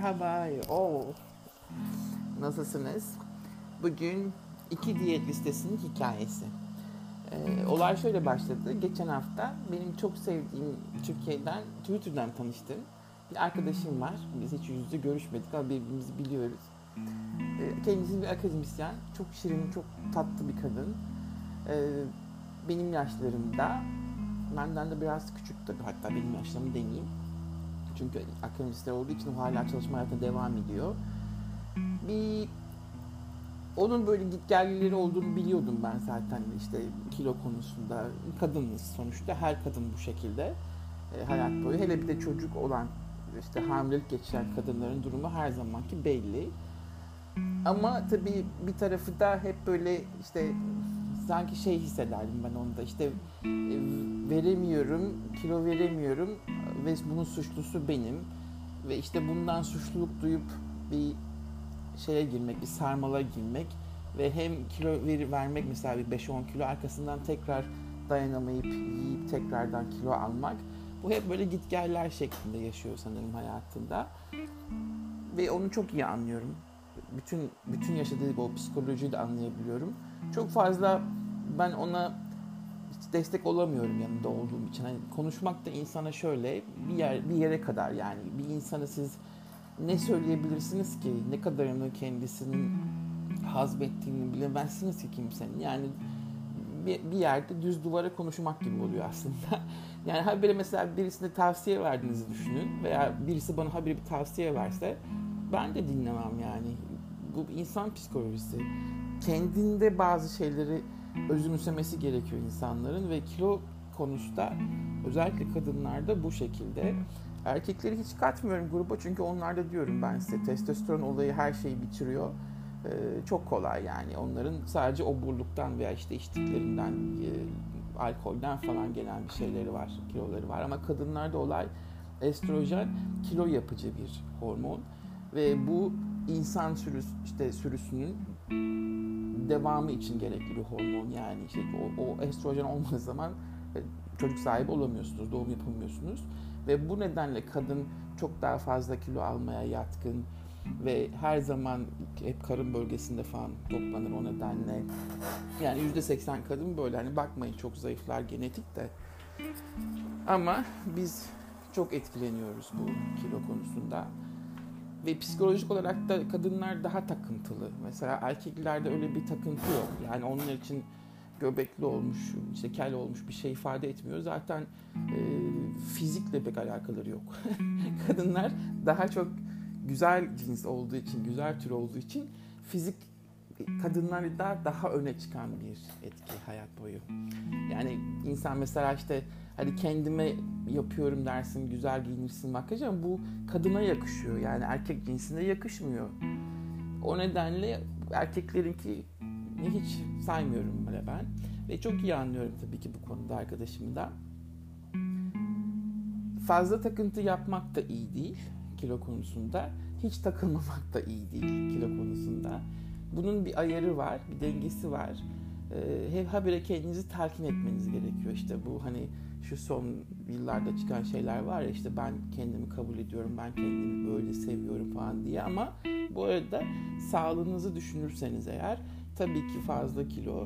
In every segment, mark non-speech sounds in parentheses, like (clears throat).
Merhaba. Oo. Nasılsınız? Bugün iki diyet listesinin hikayesi. Ee, olay şöyle başladı. Geçen hafta benim çok sevdiğim Türkiye'den, Twitter'dan tanıştığım bir arkadaşım var. Biz hiç yüz yüze görüşmedik ama birbirimizi biliyoruz. Ee, kendisi bir akademisyen. Çok şirin, çok tatlı bir kadın. Ee, benim yaşlarımda. Benden de biraz küçük tabii. Hatta benim yaşlarımı deneyeyim. Çünkü akademisyen olduğu için hala çalışma hayatına devam ediyor. Bir onun böyle gitgellileri olduğunu biliyordum ben zaten işte kilo konusunda. Kadınız sonuçta her kadın bu şekilde e, hayat boyu. Hele bir de çocuk olan işte hamilelik geçiren kadınların durumu her zamanki belli. Ama tabii bir tarafı da hep böyle işte sanki şey hissederdim ben onda işte e, veremiyorum, kilo veremiyorum ve bunun suçlusu benim ve işte bundan suçluluk duyup bir şeye girmek, bir sarmala girmek ve hem kilo ver, vermek mesela bir 5-10 kilo arkasından tekrar dayanamayıp yiyip tekrardan kilo almak. Bu hep böyle gitgeller şeklinde yaşıyor sanırım hayatında. Ve onu çok iyi anlıyorum. Bütün bütün yaşadığı o psikolojiyi de anlayabiliyorum. Çok fazla ben ona destek olamıyorum yanında olduğum için. Hani konuşmak da insana şöyle bir yer bir yere kadar yani bir insanı siz ne söyleyebilirsiniz ki ne kadarını kendisinin hazmettiğini bilemezsiniz ki kimsenin. Yani bir, bir yerde düz duvara konuşmak gibi oluyor aslında. (laughs) Yani habire mesela birisine tavsiye verdiğinizi düşünün veya birisi bana habire bir tavsiye verse ben de dinlemem yani. Bu insan psikolojisi. Kendinde bazı şeyleri özümsemesi gerekiyor insanların ve kilo konusunda özellikle kadınlarda bu şekilde. Erkekleri hiç katmıyorum gruba çünkü onlarda diyorum ben size testosteron olayı her şeyi bitiriyor. Ee, çok kolay yani onların sadece oburluktan veya işte içtiklerinden e, alkolden falan gelen bir şeyleri var, kiloları var. Ama kadınlarda olay estrojen kilo yapıcı bir hormon ve bu insan sürüs, işte sürüsünün devamı için gerekli bir hormon yani işte o, o estrojen olmadığı zaman e, çocuk sahibi olamıyorsunuz, doğum yapamıyorsunuz ve bu nedenle kadın çok daha fazla kilo almaya yatkın ve her zaman hep karın bölgesinde falan toplanır o nedenle. Yani yüzde seksen kadın böyle hani bakmayın çok zayıflar genetik de. Ama biz çok etkileniyoruz bu kilo konusunda. Ve psikolojik olarak da kadınlar daha takıntılı. Mesela erkeklerde öyle bir takıntı yok. Yani onlar için göbekli olmuş, işte kel olmuş bir şey ifade etmiyor. Zaten e, fizikle pek alakaları yok. (laughs) Kadınlar daha çok güzel cins olduğu için, güzel tür olduğu için fizik kadınlarda daha öne çıkan bir etki hayat boyu. Yani insan mesela işte hadi kendime yapıyorum dersin, güzel giyinirsin makyaj ama bu kadına yakışıyor. Yani erkek cinsine yakışmıyor. O nedenle erkeklerinki hiç saymıyorum bile ben. Ve çok iyi anlıyorum tabii ki bu konuda arkadaşımı da. Fazla takıntı yapmak da iyi değil kilo konusunda. Hiç takılmamak da iyi değil kilo konusunda. Bunun bir ayarı var, bir dengesi var. Ee, hep habire kendinizi telkin etmeniz gerekiyor. İşte bu hani şu son yıllarda çıkan şeyler var ya işte ben kendimi kabul ediyorum, ben kendimi böyle seviyorum falan diye ama bu arada sağlığınızı düşünürseniz eğer tabii ki fazla kilo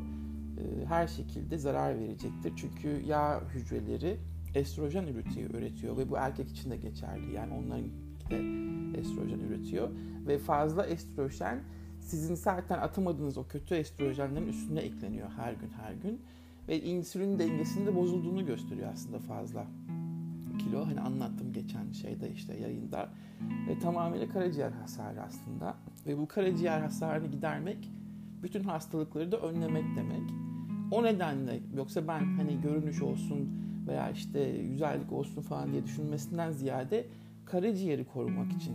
e, her şekilde zarar verecektir. Çünkü yağ hücreleri estrojen üretiyor, üretiyor ve bu erkek için de geçerli. Yani onların de estrojen üretiyor ve fazla estrojen sizin zaten atamadığınız o kötü estrojenlerin üstüne ekleniyor her gün her gün ve insülin dengesinde bozulduğunu gösteriyor aslında fazla kilo. Hani anlattım geçen şeyde işte yayında. E, tamamıyla karaciğer hasarı aslında. Ve bu karaciğer hasarını gidermek bütün hastalıkları da önlemek demek. O nedenle yoksa ben hani görünüş olsun veya işte güzellik olsun falan diye düşünmesinden ziyade karaciğeri korumak için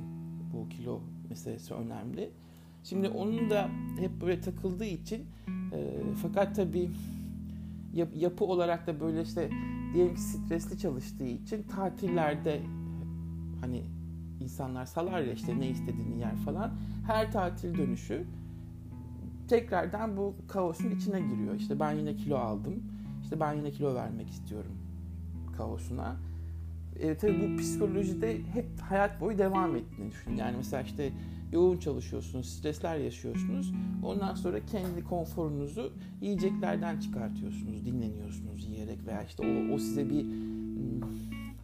bu kilo meselesi önemli. Şimdi onun da hep böyle takıldığı için e, fakat tabii yap, yapı olarak da böyle işte diyelim ki stresli çalıştığı için tatillerde hani insanlar salar ya işte ne istediğini yer falan her tatil dönüşü tekrardan bu kaosun içine giriyor. İşte ben yine kilo aldım. İşte ben yine kilo vermek istiyorum kaosuna. e, tabii bu psikolojide hep hayat boyu devam ettiğini düşünün. Yani mesela işte yoğun çalışıyorsunuz, stresler yaşıyorsunuz. Ondan sonra kendi konforunuzu yiyeceklerden çıkartıyorsunuz, dinleniyorsunuz yiyerek veya işte o, o size bir hmm,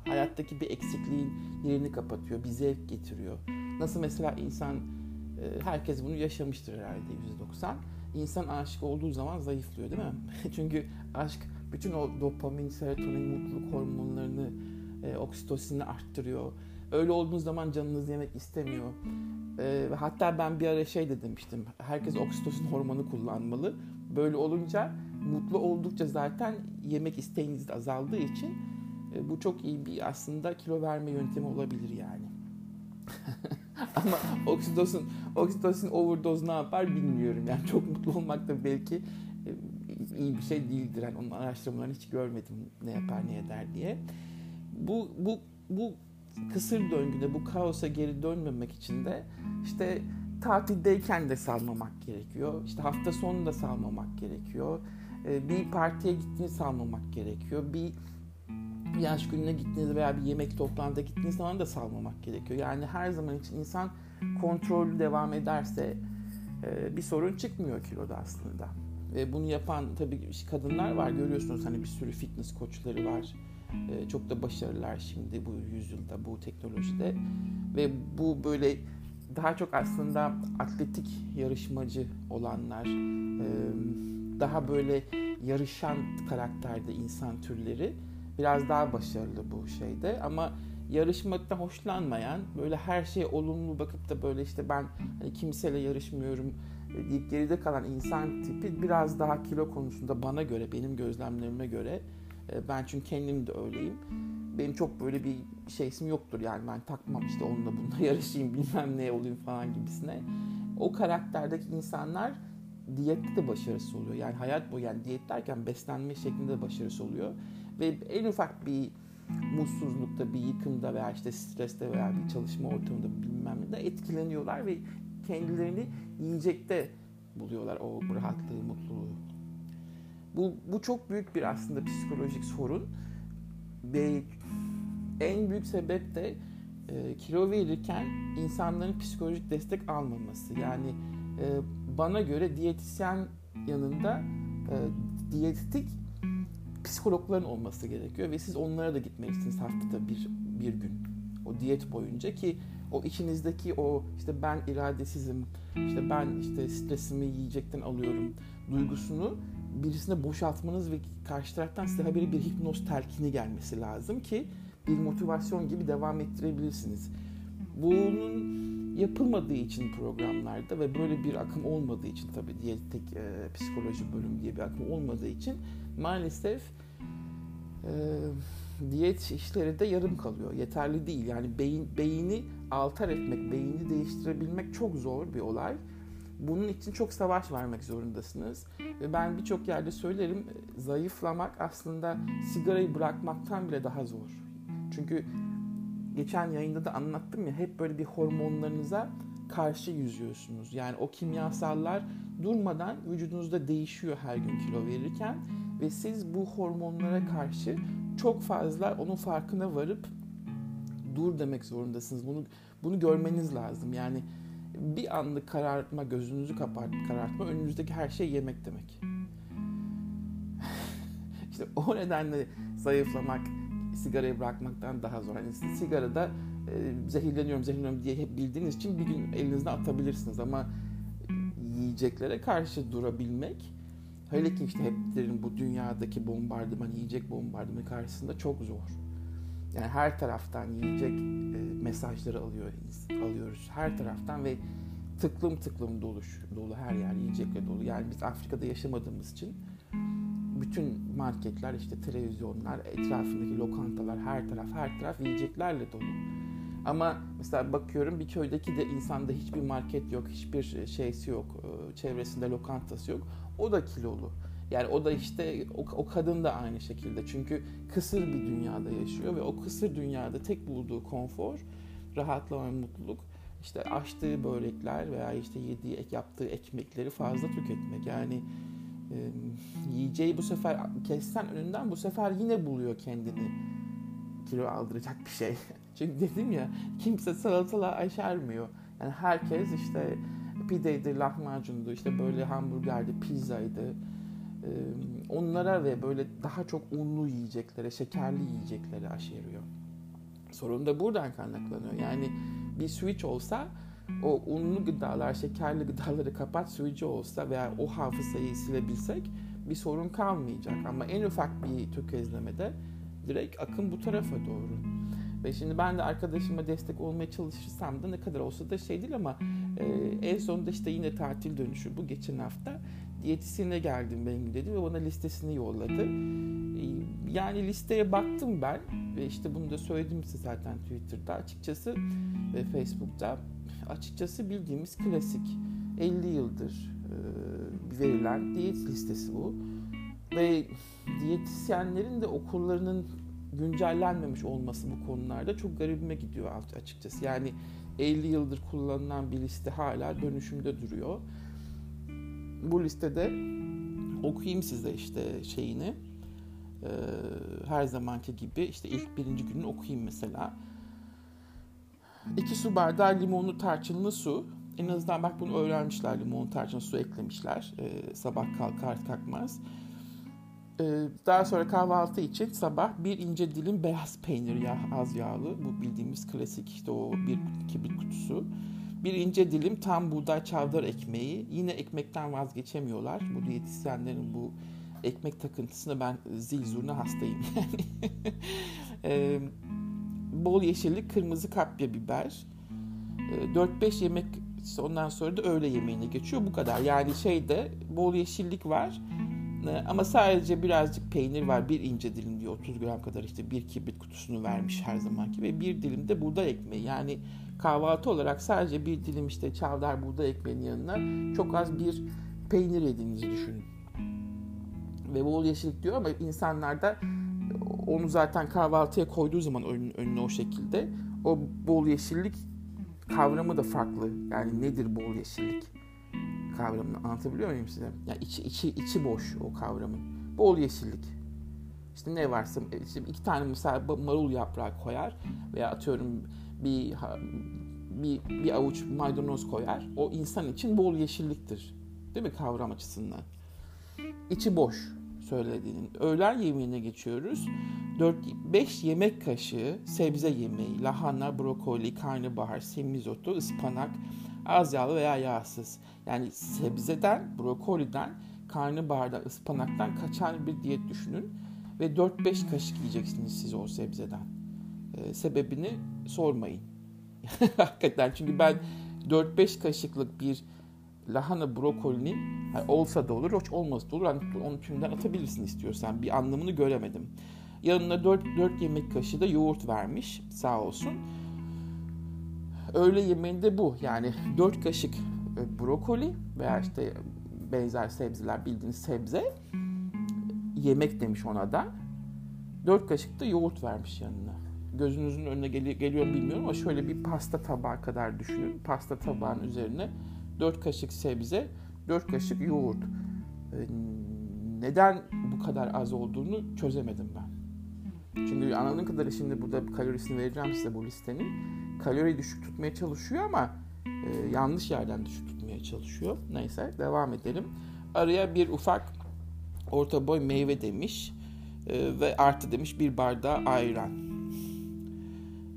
hayattaki bir eksikliğin yerini kapatıyor, bir zevk getiriyor. Nasıl mesela insan, e, herkes bunu yaşamıştır herhalde %90. İnsan aşık olduğu zaman zayıflıyor değil mi? (laughs) Çünkü aşk bütün o dopamin, serotonin, mutluluk hormonlarını, e, oksitosinini arttırıyor. Öyle olduğunuz zaman canınız yemek istemiyor. E, hatta ben bir ara şey de demiştim. Herkes oksitosin hormonu kullanmalı. Böyle olunca mutlu oldukça zaten yemek isteğiniz de azaldığı için e, bu çok iyi bir aslında kilo verme yöntemi olabilir yani. (laughs) Ama oksitosin, oksitosin overdose ne yapar bilmiyorum. Yani çok mutlu olmak da belki e, iyi bir şey değildir. Yani onun araştırmalarını hiç görmedim ne yapar ne eder diye. Bu, bu, bu kısır döngüde, bu kaosa geri dönmemek için de işte tatildeyken de salmamak gerekiyor. İşte hafta sonu da salmamak gerekiyor. E, bir partiye gittiğini salmamak gerekiyor. Bir yaş gününe gittiğiniz veya bir yemek toplantıda gittiğiniz zaman da salmamak gerekiyor. Yani her zaman için insan kontrollü devam ederse e, bir sorun çıkmıyor kiloda aslında. Ve bunu yapan tabii kadınlar var görüyorsunuz hani bir sürü fitness koçları var. E, çok da başarılılar şimdi bu yüzyılda bu teknolojide. Ve bu böyle daha çok aslında atletik yarışmacı olanlar, daha böyle yarışan karakterde insan türleri biraz daha başarılı bu şeyde ama yarışmaktan hoşlanmayan böyle her şeye olumlu bakıp da böyle işte ben hani kimseyle yarışmıyorum e, deyip geride kalan insan tipi biraz daha kilo konusunda bana göre benim gözlemlerime göre ben çünkü kendim de öyleyim. Benim çok böyle bir şeysim yoktur yani ben takmam işte onunla bununla (laughs) yarışayım bilmem ne olayım falan gibisine. O karakterdeki insanlar diyette de başarısı oluyor. Yani hayat boyu yani diyet derken beslenme şeklinde de başarısı oluyor. Ve en ufak bir mutsuzlukta, bir yıkımda veya işte streste veya bir çalışma ortamında bilmem ne de etkileniyorlar ve kendilerini yiyecekte buluyorlar o rahatlığı, mutluluğu. Bu, bu çok büyük bir aslında psikolojik sorun ve en büyük sebep de e, kilo verirken insanların psikolojik destek almaması. Yani e, bana göre diyetisyen yanında e, diyetetik psikologların olması gerekiyor ve siz onlara da gitmelisiniz haftada bir, bir gün o diyet boyunca ki o içinizdeki o işte ben iradesizim işte ben işte stresimi yiyecekten alıyorum duygusunu birisine boşaltmanız ve karşı taraftan size haberi bir hipnoz telkini gelmesi lazım ki bir motivasyon gibi devam ettirebilirsiniz. Bunun yapılmadığı için programlarda ve böyle bir akım olmadığı için tabii diyetik e, psikoloji bölüm diye bir akım olmadığı için maalesef e, diyet işleri de yarım kalıyor. Yeterli değil. Yani beyin beyni altar etmek, beyni değiştirebilmek çok zor bir olay. Bunun için çok savaş vermek zorundasınız. Ve ben birçok yerde söylerim zayıflamak aslında sigarayı bırakmaktan bile daha zor. Çünkü geçen yayında da anlattım ya hep böyle bir hormonlarınıza karşı yüzüyorsunuz. Yani o kimyasallar durmadan vücudunuzda değişiyor her gün kilo verirken ve siz bu hormonlara karşı çok fazla onun farkına varıp dur demek zorundasınız. Bunu bunu görmeniz lazım. Yani bir anlık karartma, gözünüzü kapart, karartma önünüzdeki her şey yemek demek. (laughs) İşte o nedenle zayıflamak sigarayı bırakmaktan daha zor. Hani sigarada e, zehirleniyorum, zehirleniyorum diye hep bildiğiniz için bir gün elinizden atabilirsiniz ama yiyeceklere karşı durabilmek hele ki işte hep derim bu dünyadaki bombardıman, yiyecek bombardımanı karşısında çok zor. Yani her taraftan yiyecek e, mesajları alıyor, alıyoruz her taraftan ve tıklım tıklım dolu, dolu her yer yiyecekle dolu. Yani biz Afrika'da yaşamadığımız için bütün marketler, işte televizyonlar, etrafındaki lokantalar, her taraf, her taraf yiyeceklerle dolu. Ama mesela bakıyorum bir köydeki de insanda hiçbir market yok, hiçbir şeysi yok, e, çevresinde lokantası yok. O da kilolu. Yani o da işte o, o kadın da aynı şekilde. Çünkü kısır bir dünyada yaşıyor ve o kısır dünyada tek bulduğu konfor, rahatlama ve mutluluk işte açtığı börekler veya işte yediği, yaptığı ekmekleri fazla tüketmek. Yani e, yiyeceği bu sefer kessen önünden bu sefer yine buluyor kendini kilo aldıracak bir şey. (laughs) Çünkü dedim ya kimse salatalığa aşermiyor. Yani herkes işte pideydi, lahmacundu, işte böyle hamburgerdi, pizzaydı. Onlara ve böyle daha çok unlu yiyeceklere, şekerli yiyeceklere aşeriyor. Sorun da buradan kaynaklanıyor. Yani bir switch olsa o unlu gıdalar, şekerli gıdaları kapat switch'i olsa veya o hafızayı silebilsek bir sorun kalmayacak. Ama en ufak bir tökezlemede direkt akım bu tarafa doğru. Ve şimdi ben de arkadaşıma destek olmaya çalışırsam da ne kadar olsa da şey değil ama e, en sonunda işte yine tatil dönüşü bu geçen hafta diyetisyene geldim benim dedi ve bana listesini yolladı. E, yani listeye baktım ben ve işte bunu da söyledim size zaten Twitter'da açıkçası ve Facebook'ta açıkçası bildiğimiz klasik 50 yıldır e, verilen diyet listesi bu. Ve diyetisyenlerin de okullarının güncellenmemiş olması bu konularda çok garibime gidiyor açıkçası. Yani 50 yıldır kullanılan bir liste hala dönüşümde duruyor. Bu listede okuyayım size işte şeyini. Ee, her zamanki gibi işte ilk birinci günü okuyayım mesela. 2 su bardağı limonlu tarçınlı su. En azından bak bunu öğrenmişler limonlu tarçınlı su eklemişler. Ee, sabah kalkar kalkmaz. Ee, daha sonra kahvaltı için sabah bir ince dilim beyaz peynir ya az yağlı. Bu bildiğimiz klasik işte o bir kibrit kutusu. Bir ince dilim tam buğday çavdar ekmeği. Yine ekmekten vazgeçemiyorlar. Bu diyetisyenlerin bu ekmek takıntısına ben zil zurna hastayım (laughs) yani. ee, bol yeşillik, kırmızı kapya biber. Ee, 4-5 yemek ondan sonra da öğle yemeğine geçiyor. Bu kadar. Yani şeyde bol yeşillik var ama sadece birazcık peynir var. Bir ince dilim diyor 30 gram kadar işte bir kibrit kutusunu vermiş her zamanki ve bir dilim de buğday ekmeği. Yani kahvaltı olarak sadece bir dilim işte çavdar buğday ekmeğinin yanına çok az bir peynir yediğinizi düşünün. Ve bol yeşillik diyor ama insanlar da onu zaten kahvaltıya koyduğu zaman önüne, önüne o şekilde o bol yeşillik kavramı da farklı. Yani nedir bol yeşillik? kavramını anlatabiliyor muyum size? Yani içi, içi, içi boş o kavramın. Bol yeşillik. İşte ne varsa işte iki tane mesela marul yaprağı koyar veya atıyorum bir bir, bir avuç maydanoz koyar. O insan için bol yeşilliktir. Değil mi kavram açısından? İçi boş söylediğinin. Öğlen yemeğine geçiyoruz. 4-5 yemek kaşığı sebze yemeği, lahana, brokoli, karnabahar, semizotu, ıspanak, az yağlı veya yağsız. Yani sebzeden, brokoliden, karnabahardan, ıspanaktan kaçan bir diyet düşünün. Ve 4-5 kaşık yiyeceksiniz siz o sebzeden. Ee, sebebini sormayın. (laughs) Hakikaten çünkü ben 4-5 kaşıklık bir lahana brokolinin yani olsa da olur, hoş olmasa da olur. Yani onu tümden atabilirsin istiyorsan. Bir anlamını göremedim. Yanına 4, 4 yemek kaşığı da yoğurt vermiş sağ olsun. Öğle yemeğinde bu. Yani 4 kaşık e, brokoli veya işte benzer sebzeler bildiğiniz sebze yemek demiş ona da. 4 kaşık da yoğurt vermiş yanına. Gözünüzün önüne gel- geliyor bilmiyorum ama şöyle bir pasta tabağı kadar düşünün. Pasta tabağın üzerine 4 kaşık sebze, 4 kaşık yoğurt. Ee, neden bu kadar az olduğunu çözemedim ben. Çünkü anladığım kadarıyla şimdi burada kalorisini vereceğim size bu listenin. Kalori düşük tutmaya çalışıyor ama e, yanlış yerden düşük tutmaya çalışıyor. Neyse devam edelim. Araya bir ufak orta boy meyve demiş e, ve artı demiş bir bardağı ayran.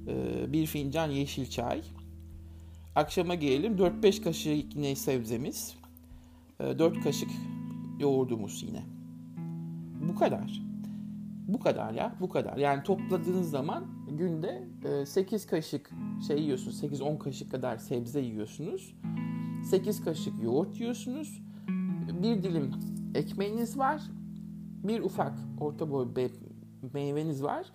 E, bir fincan yeşil çay. Akşama gelelim 4-5 kaşık yine sebzemiz. E, 4 kaşık yoğurdumuz yine. Bu kadar. Bu kadar ya bu kadar. Yani topladığınız zaman günde 8 kaşık şey yiyorsunuz. 8-10 kaşık kadar sebze yiyorsunuz. 8 kaşık yoğurt yiyorsunuz. Bir dilim ekmeğiniz var. Bir ufak orta boy meyveniz var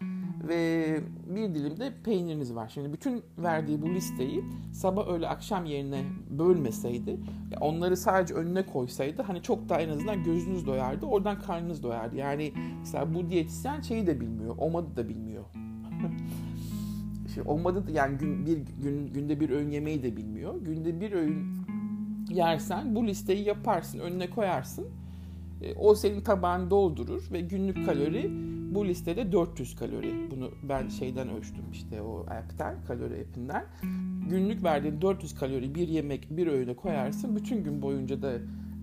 ve bir dilim de peyniriniz var. Şimdi bütün verdiği bu listeyi sabah öğle akşam yerine bölmeseydi, onları sadece önüne koysaydı hani çok daha en azından gözünüz doyardı, oradan karnınız doyardı. Yani mesela bu diyetisyen şeyi de bilmiyor, OMAD'ı da bilmiyor. (laughs) Şimdi OMAD'ı da yani gün, bir gün günde bir öğün yemeği de bilmiyor. Günde bir öğün yersen bu listeyi yaparsın, önüne koyarsın. E, o senin tabağını doldurur ve günlük kalori bu listede 400 kalori. Bunu ben şeyden ölçtüm işte o app'ten, kalori app'inden. Günlük verdiğin 400 kalori bir yemek bir öğüne koyarsın. Bütün gün boyunca da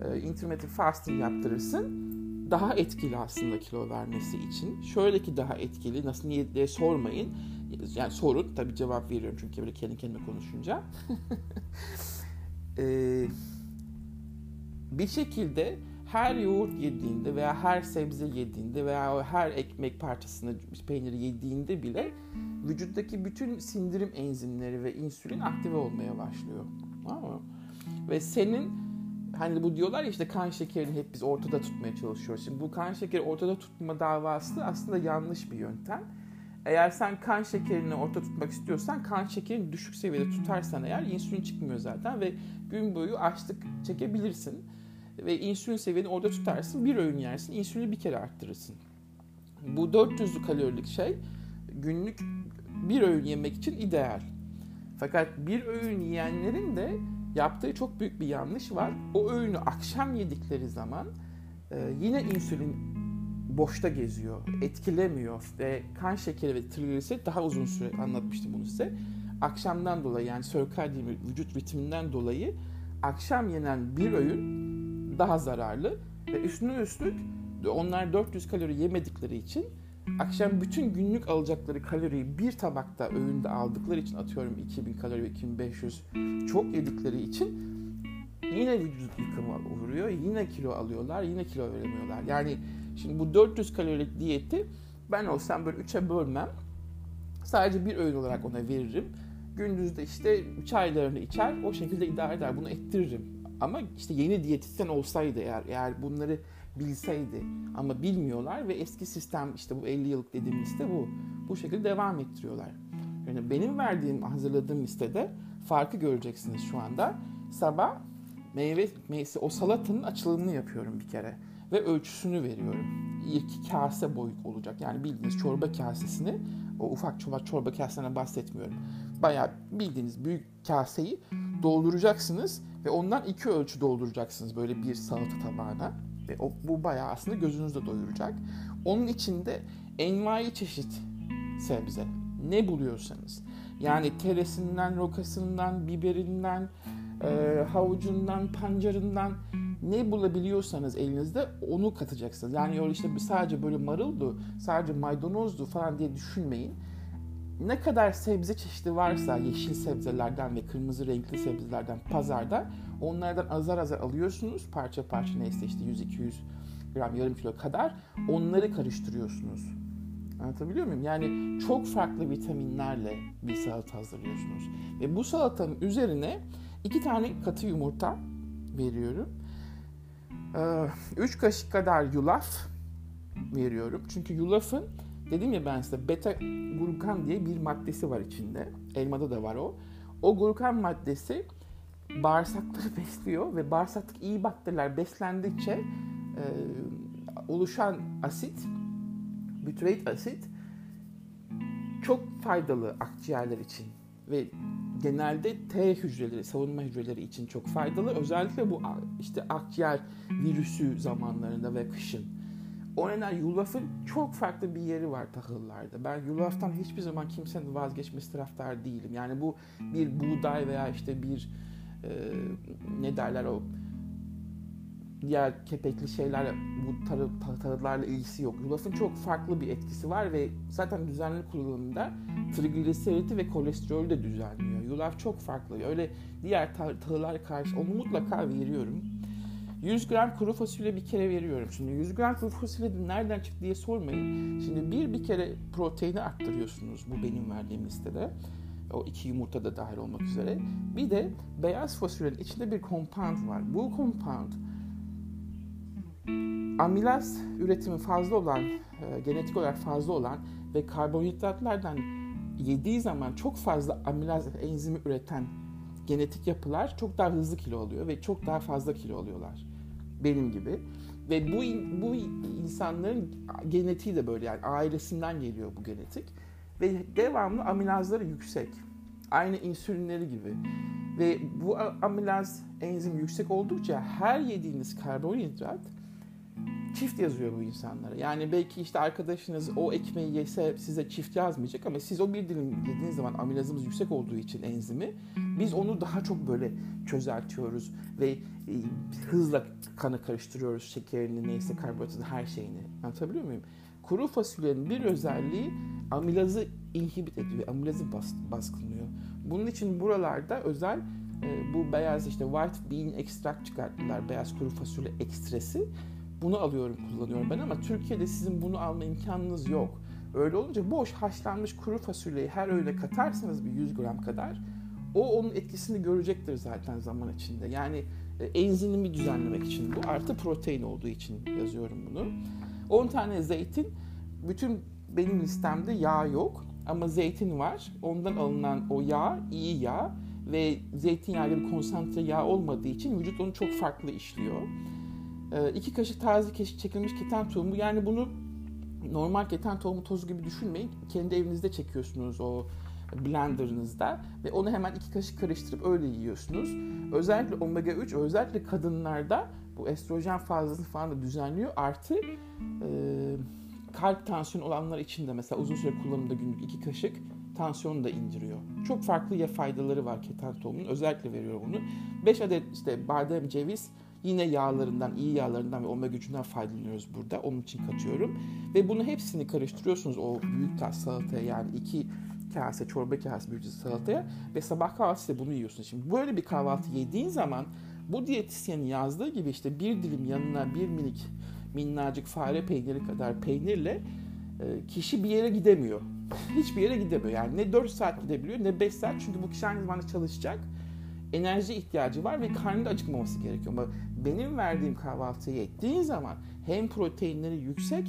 e, intermittent fasting yaptırırsın. Daha etkili aslında kilo vermesi için. Şöyle ki daha etkili, nasıl niye diye sormayın. Yani sorun, tabii cevap veriyorum çünkü böyle kendi kendime konuşunca. (laughs) ee, bir şekilde her yoğurt yediğinde veya her sebze yediğinde veya her ekmek parçasını peyniri yediğinde bile vücuttaki bütün sindirim enzimleri ve insülin aktive olmaya başlıyor. Tamam mı? Ve senin hani bu diyorlar ya işte kan şekerini hep biz ortada tutmaya çalışıyoruz. Şimdi bu kan şekeri ortada tutma davası aslında yanlış bir yöntem. Eğer sen kan şekerini ortada tutmak istiyorsan kan şekerini düşük seviyede tutarsan eğer insülin çıkmıyor zaten ve gün boyu açlık çekebilirsin ve insülin seviyeni orada tutarsın. Bir öğün yersin. insülini bir kere arttırırsın. Bu 400'lü kalorilik şey günlük bir öğün yemek için ideal. Fakat bir öğün yiyenlerin de yaptığı çok büyük bir yanlış var. O öğünü akşam yedikleri zaman e, yine insülin boşta geziyor, etkilemiyor ve kan şekeri ve trigliserit daha uzun süre anlatmıştım bunu size. Akşamdan dolayı yani circadian vücut ritminden dolayı akşam yenen bir öğün daha zararlı ve üstüne üstlük onlar 400 kalori yemedikleri için akşam bütün günlük alacakları kaloriyi bir tabakta öğünde aldıkları için atıyorum 2000 kalori 2500 çok yedikleri için yine vücut yıkımı uğruyor. Yine kilo alıyorlar. Yine kilo veremiyorlar. Yani şimdi bu 400 kalorilik diyeti ben olsam böyle 3'e bölmem. Sadece bir öğün olarak ona veririm. Gündüzde işte çaylarını içer. O şekilde idare eder. Bunu ettiririm. Ama işte yeni diyetisyen olsaydı eğer, eğer bunları bilseydi ama bilmiyorlar ve eski sistem işte bu 50 yıllık dediğim liste bu. Bu şekilde devam ettiriyorlar. Yani benim verdiğim, hazırladığım listede farkı göreceksiniz şu anda. Sabah meyve meyvesi o salatanın açılımını yapıyorum bir kere ve ölçüsünü veriyorum. İki kase boyut olacak. Yani bildiğiniz çorba kasesini, o ufak çorba, çorba kasesinden bahsetmiyorum. Bayağı bildiğiniz büyük kaseyi dolduracaksınız ve ondan iki ölçü dolduracaksınız böyle bir salata tabağına. Ve o, bu bayağı aslında gözünüzde doyuracak. Onun içinde envai çeşit sebze. Ne buluyorsanız. Yani teresinden, rokasından, biberinden, e, havucundan, pancarından ne bulabiliyorsanız elinizde onu katacaksınız. Yani öyle işte sadece böyle maruldu, sadece maydanozdu falan diye düşünmeyin ne kadar sebze çeşidi varsa yeşil sebzelerden ve kırmızı renkli sebzelerden pazarda onlardan azar azar alıyorsunuz. Parça parça neyse işte 100-200 gram yarım kilo kadar onları karıştırıyorsunuz. Anlatabiliyor muyum? Yani çok farklı vitaminlerle bir salata hazırlıyorsunuz. Ve bu salatanın üzerine iki tane katı yumurta veriyorum. Üç kaşık kadar yulaf veriyorum. Çünkü yulafın Dedim ya ben size beta glukan diye bir maddesi var içinde. Elmada da var o. O glukan maddesi bağırsakları (laughs) besliyor ve bağırsaklık iyi bakteriler beslendikçe e, oluşan asit, butyrate asit çok faydalı akciğerler için ve genelde T hücreleri, savunma hücreleri için çok faydalı. Özellikle bu işte akciğer virüsü zamanlarında ve kışın. O nedenle yulafın çok farklı bir yeri var tahıllarda. Ben yulaftan hiçbir zaman kimsenin vazgeçmesi taraftar değilim. Yani bu bir buğday veya işte bir e, ne derler o diğer kepekli şeyler bu tarı, tahıllarla ilgisi yok. Yulafın çok farklı bir etkisi var ve zaten düzenli kullanımda trigliseriti ve kolesterolü de düzenliyor. Yulaf çok farklı. Öyle diğer tahıllar karşı onu mutlaka veriyorum. 100 gram kuru fasulye bir kere veriyorum. Şimdi 100 gram kuru fasulye nereden çıktı diye sormayın. Şimdi bir bir kere proteini arttırıyorsunuz bu benim verdiğim listede. O iki yumurta da dahil olmak üzere. Bir de beyaz fasulyenin içinde bir compound var. Bu compound amilaz üretimi fazla olan, e, genetik olarak fazla olan ve karbonhidratlardan yediği zaman çok fazla amilaz enzimi üreten genetik yapılar çok daha hızlı kilo alıyor ve çok daha fazla kilo alıyorlar benim gibi. Ve bu bu insanların genetiği de böyle yani ailesinden geliyor bu genetik. Ve devamlı amilazları yüksek. Aynı insülinleri gibi. Ve bu amilaz enzim yüksek oldukça her yediğiniz karbonhidrat çift yazıyor bu insanlara. Yani belki işte arkadaşınız o ekmeği yese size çift yazmayacak ama siz o bir dilim yediğiniz zaman amilazımız yüksek olduğu için enzimi biz onu daha çok böyle çözeltiyoruz ve e, hızla kanı karıştırıyoruz şekerini neyse karbonhidratını her şeyini. Anlatabiliyor muyum? Kuru fasulyenin bir özelliği amilazı inhibit ediyor, amilazı bas, baskınlıyor. Bunun için buralarda özel e, bu beyaz işte white bean extract çıkarttılar, beyaz kuru fasulye ekstresi. Bunu alıyorum, kullanıyorum ben ama Türkiye'de sizin bunu alma imkanınız yok. Öyle olunca boş haşlanmış kuru fasulyeyi her öğüne katarsanız bir 100 gram kadar o onun etkisini görecektir zaten zaman içinde. Yani e, enzimimi düzenlemek için bu artı protein olduğu için yazıyorum bunu. 10 tane zeytin bütün benim listemde yağ yok ama zeytin var. Ondan alınan o yağ iyi yağ ve zeytinyağı gibi konsantre yağ olmadığı için vücut onu çok farklı işliyor. Ee, iki kaşık taze çekilmiş keten tohumu yani bunu normal keten tohumu tozu gibi düşünmeyin. Kendi evinizde çekiyorsunuz o blenderınızda ve onu hemen iki kaşık karıştırıp öyle yiyorsunuz. Özellikle omega 3 özellikle kadınlarda bu estrojen fazlasını falan da düzenliyor. Artı e, kalp tansiyonu olanlar için de mesela uzun süre kullanımda günlük iki kaşık tansiyonu da indiriyor. Çok farklı ya faydaları var keten tohumunun. Özellikle veriyorum onu. 5 adet işte badem, ceviz yine yağlarından, iyi yağlarından ve omega 3'ünden faydalanıyoruz burada. Onun için katıyorum. Ve bunu hepsini karıştırıyorsunuz o büyük tas salataya yani iki kase, çorba kase büyük salataya ve sabah kahvaltısı bunu yiyorsun. Şimdi böyle bir kahvaltı yediğin zaman bu diyetisyenin yazdığı gibi işte bir dilim yanına bir minik minnacık fare peyniri kadar peynirle e, kişi bir yere gidemiyor. (laughs) Hiçbir yere gidemiyor. Yani ne 4 saat gidebiliyor ne 5 saat çünkü bu kişi aynı zamanda çalışacak. Enerji ihtiyacı var ve karnı da acıkmaması gerekiyor. Ama benim verdiğim kahvaltıyı ettiğin zaman hem proteinleri yüksek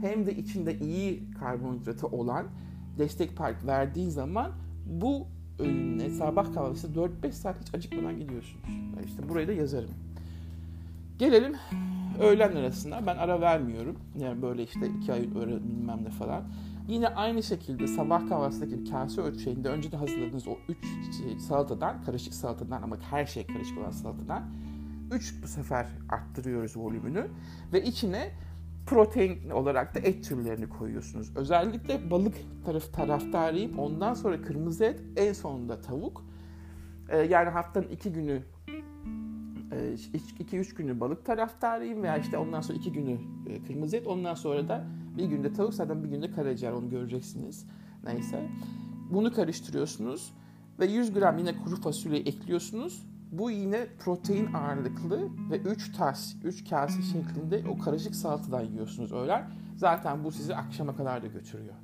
hem de içinde iyi karbonhidratı olan destek park verdiğin zaman bu öğünle sabah kahvaltısı 4-5 saat hiç acıkmadan gidiyorsunuz. İşte burayı da yazarım. Gelelim öğlen arasında. Ben ara vermiyorum. Yani böyle işte iki ay öğle bilmem falan. Yine aynı şekilde sabah kahvaltısındaki kase ölçeğinde önce de hazırladığınız o 3 şey, salatadan, karışık salatadan ama her şey karışık olan salatadan 3 bu sefer arttırıyoruz volümünü ve içine protein olarak da et türlerini koyuyorsunuz. Özellikle balık taraf taraftarıyım. Ondan sonra kırmızı et, en sonunda tavuk. Ee, yani haftanın iki günü 2-3 e, günü balık taraftarıyım veya işte ondan sonra 2 günü e, kırmızı et. Ondan sonra da bir günde tavuk zaten bir günde karaciğer onu göreceksiniz. Neyse. Bunu karıştırıyorsunuz ve 100 gram yine kuru fasulye ekliyorsunuz. Bu yine protein ağırlıklı ve 3 tas, 3 kase şeklinde o karışık salatadan yiyorsunuz öğlen. Zaten bu sizi akşama kadar da götürüyor.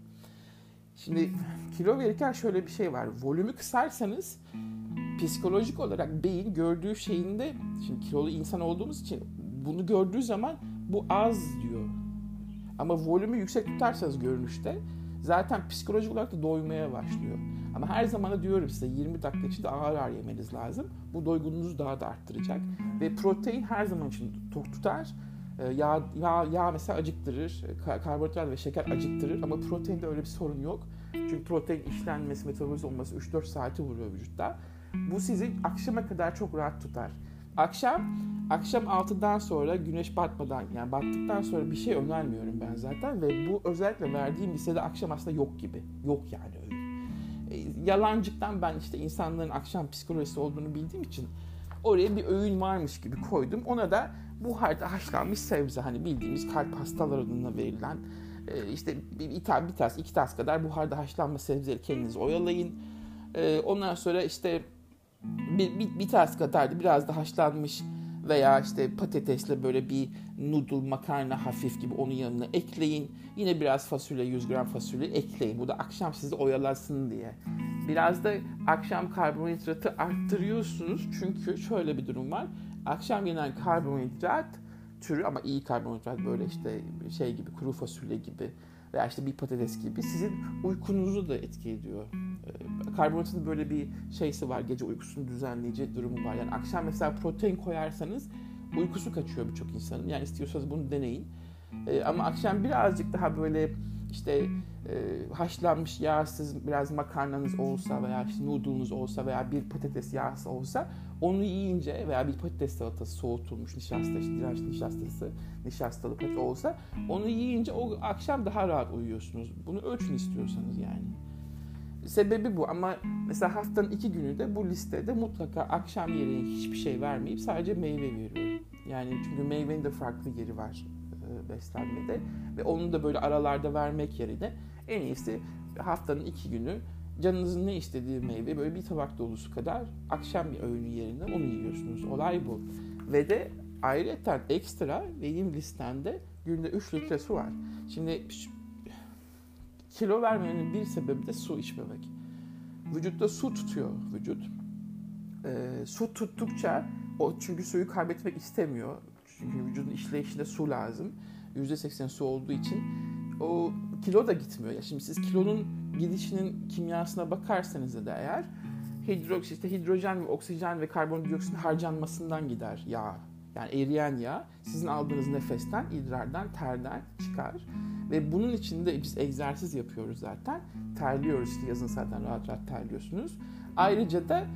Şimdi kilo verirken şöyle bir şey var. Volümü kısarsanız psikolojik olarak beyin gördüğü şeyinde şimdi kilolu insan olduğumuz için bunu gördüğü zaman bu az diyor. Ama volümü yüksek tutarsanız görünüşte zaten psikolojik olarak da doymaya başlıyor. Ama her zaman da diyorum size 20 dakika içinde ağır ağır yemeniz lazım. Bu doygunluğunuzu daha da arttıracak. Ve protein her zaman için tok tutar. Ee, yağ, yağ, yağ mesela acıktırır, karbonhidrat ve şeker acıktırır ama proteinde öyle bir sorun yok. Çünkü protein işlenmesi, metabolize olması 3-4 saati vuruyor vücutta. Bu sizi akşama kadar çok rahat tutar. Akşam akşam 6'dan sonra güneş batmadan yani battıktan sonra bir şey önermiyorum ben zaten ve bu özellikle verdiğim listede akşam aslında yok gibi. Yok yani öyle. E, yalancıktan ben işte insanların akşam psikolojisi olduğunu bildiğim için oraya bir öğün varmış gibi koydum. Ona da buharda haşlanmış sebze hani bildiğimiz kalp hastalarına verilen e, işte bir, bir, bir tas iki tas kadar buharda haşlanmış sebzeleri kendiniz oyalayın. E, ondan sonra işte bir, bir, bir tas kadardı biraz da haşlanmış veya işte patatesle böyle bir noodle makarna hafif gibi onun yanına ekleyin. Yine biraz fasulye 100 gram fasulye ekleyin. Bu da akşam sizi oyalasın diye. Biraz da akşam karbonhidratı arttırıyorsunuz. Çünkü şöyle bir durum var. Akşam yenen karbonhidrat türü ama iyi karbonhidrat böyle işte şey gibi kuru fasulye gibi veya işte bir patates gibi sizin uykunuzu da etki ediyor. Karbonhidratın böyle bir şeysi var. Gece uykusunu düzenleyici durumu var. Yani akşam mesela protein koyarsanız uykusu kaçıyor birçok insanın. Yani istiyorsanız bunu deneyin. Ee, ama akşam birazcık daha böyle işte e, haşlanmış yağsız biraz makarnanız olsa veya işte noodle'unuz olsa veya bir patates yağsı olsa onu yiyince veya bir patates salatası soğutulmuş nişasta, işte direnç nişastası, nişastalı patates olsa onu yiyince o akşam daha rahat uyuyorsunuz. Bunu ölçün istiyorsanız yani. Sebebi bu ama mesela haftanın iki günü de bu listede mutlaka akşam yemeği hiçbir şey vermeyip sadece meyve veriyorum. Yani çünkü meyvenin de farklı yeri var e, beslenmede ve onu da böyle aralarda vermek yerine en iyisi haftanın iki günü canınızın ne istediği meyve böyle bir tabak dolusu kadar akşam bir öğünü yerine onu yiyorsunuz. Olay bu. Ve de ayrıca ekstra benim listemde günde 3 litre su var. Şimdi kilo vermemenin bir sebebi de su içmemek. Vücutta su tutuyor vücut. Ee, su tuttukça o çünkü suyu kaybetmek istemiyor. Çünkü vücudun işleyişinde su lazım. %80 su olduğu için o kilo da gitmiyor. Ya şimdi siz kilonun gidişinin kimyasına bakarsanız da eğer hidroks işte hidrojen ve oksijen ve karbondioksit harcanmasından gider yağ. Yani eriyen yağ sizin aldığınız nefesten, idrardan, terden çıkar. Ve bunun için de biz egzersiz yapıyoruz zaten. Terliyoruz işte yazın zaten rahat rahat terliyorsunuz. Ayrıca da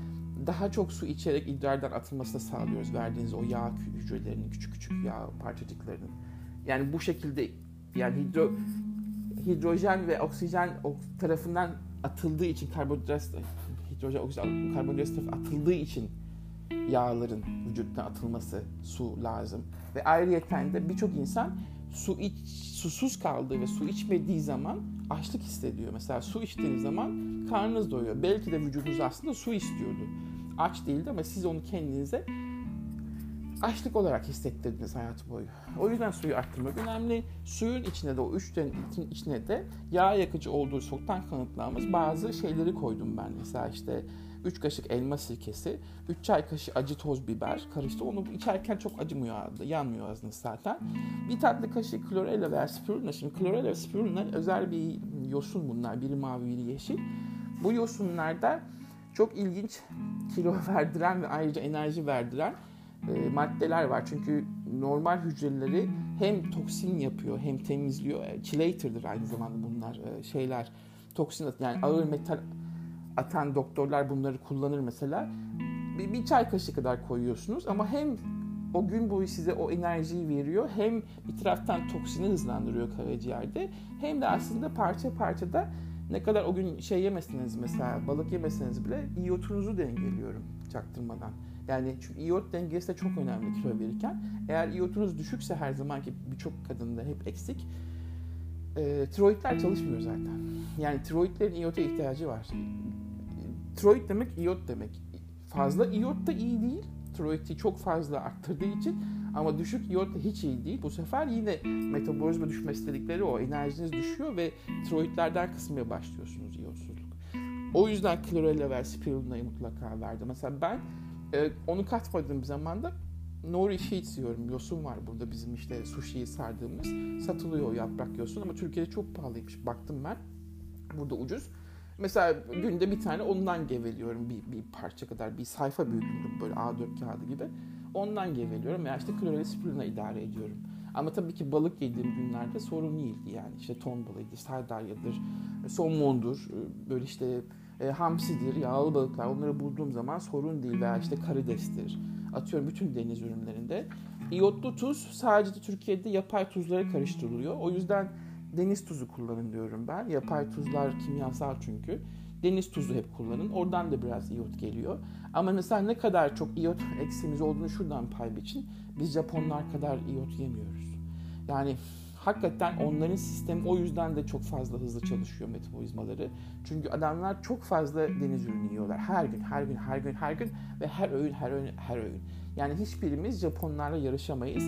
daha çok su içerek idrardan atılmasını sağlıyoruz. Verdiğiniz o yağ hücrelerinin, küçük küçük yağ parçacıklarının. Yani bu şekilde yani hidro, hidrojen ve oksijen tarafından atıldığı için karbonhidrat hidrojen, oksijen, karbonhidrat atıldığı için yağların vücuttan atılması su lazım. Ve ayrıyeten de birçok insan su iç, susuz kaldığı ve su içmediği zaman açlık hissediyor. Mesela su içtiğiniz zaman karnınız doyuyor. Belki de vücudunuz aslında su istiyordu. Aç değildi ama siz onu kendinize açlık olarak hissettirdiniz hayat boyu. O yüzden suyu arttırmak önemli. Suyun içine de o üç içine de yağ yakıcı olduğu soktan kanıtlanmış bazı şeyleri koydum ben. Mesela işte 3 kaşık elma sirkesi, 3 çay kaşığı acı toz biber karıştı. Onu içerken çok acımıyor, yanmıyor ağzınız zaten. Bir tatlı kaşık klorella veya spirulina. Şimdi klorella ve spirulina özel bir yosun bunlar. Biri mavi, biri yeşil. Bu yosunlarda çok ilginç kilo (laughs) verdiren ve ayrıca enerji verdiren e, maddeler var. Çünkü normal hücreleri hem toksin yapıyor hem temizliyor. Chelator'dır aynı zamanda bunlar e, şeyler. Toksin yani ağır metal atan doktorlar bunları kullanır mesela. Bir, bir çay kaşığı kadar koyuyorsunuz ama hem o gün boyu size o enerjiyi veriyor hem bir taraftan toksini hızlandırıyor karaciğerde hem de aslında parça parça da ne kadar o gün şey yemeseniz mesela balık yemeseniz bile iyotunuzu dengeliyorum çaktırmadan. Yani çünkü iyot dengesi de çok önemli kilo verirken. Eğer iyotunuz düşükse her zamanki birçok kadında hep eksik. E, tiroidler çalışmıyor zaten. Yani tiroidlerin iyota ihtiyacı var. Tiroid demek iyot demek. Fazla iyot da iyi değil. Tiroidi çok fazla arttırdığı için ama düşük iyot da hiç iyi değil. Bu sefer yine metabolizma düşmesi dedikleri o enerjiniz düşüyor ve tiroidlerden kısmaya başlıyorsunuz iyotsuzluk. O yüzden klorella ve spirulina'yı mutlaka verdim. Mesela ben e, onu katmadığım zaman da nori sheets yiyorum. Yosun var burada bizim işte sushi'yi sardığımız. Satılıyor o yaprak yosun ama Türkiye'de çok pahalıymış. Baktım ben. Burada ucuz. Mesela günde bir tane ondan geveliyorum. Bir, bir parça kadar, bir sayfa büyüklüğünde böyle A4 kağıdı gibi. Ondan geveliyorum veya işte klorel spirulina idare ediyorum. Ama tabii ki balık yediğim günlerde sorun değildi yani. işte ton balığıdır, sardalyadır, somondur, böyle işte e, hamsidir, yağlı balıklar onları bulduğum zaman sorun değil veya işte karidestir. Atıyorum bütün deniz ürünlerinde. İyotlu tuz sadece Türkiye'de yapay tuzlara karıştırılıyor. O yüzden deniz tuzu kullanın diyorum ben. Yapay tuzlar kimyasal çünkü. Deniz tuzu hep kullanın. Oradan da biraz iyot geliyor. Ama mesela ne kadar çok iyot eksiğimiz olduğunu şuradan pay biçin. Biz Japonlar kadar iyot yemiyoruz. Yani hakikaten onların sistemi o yüzden de çok fazla hızlı çalışıyor metabolizmaları. Çünkü adamlar çok fazla deniz ürünü yiyorlar. Her gün, her gün, her gün, her gün ve her öğün, her öğün, her öğün. Yani hiçbirimiz Japonlarla yarışamayız.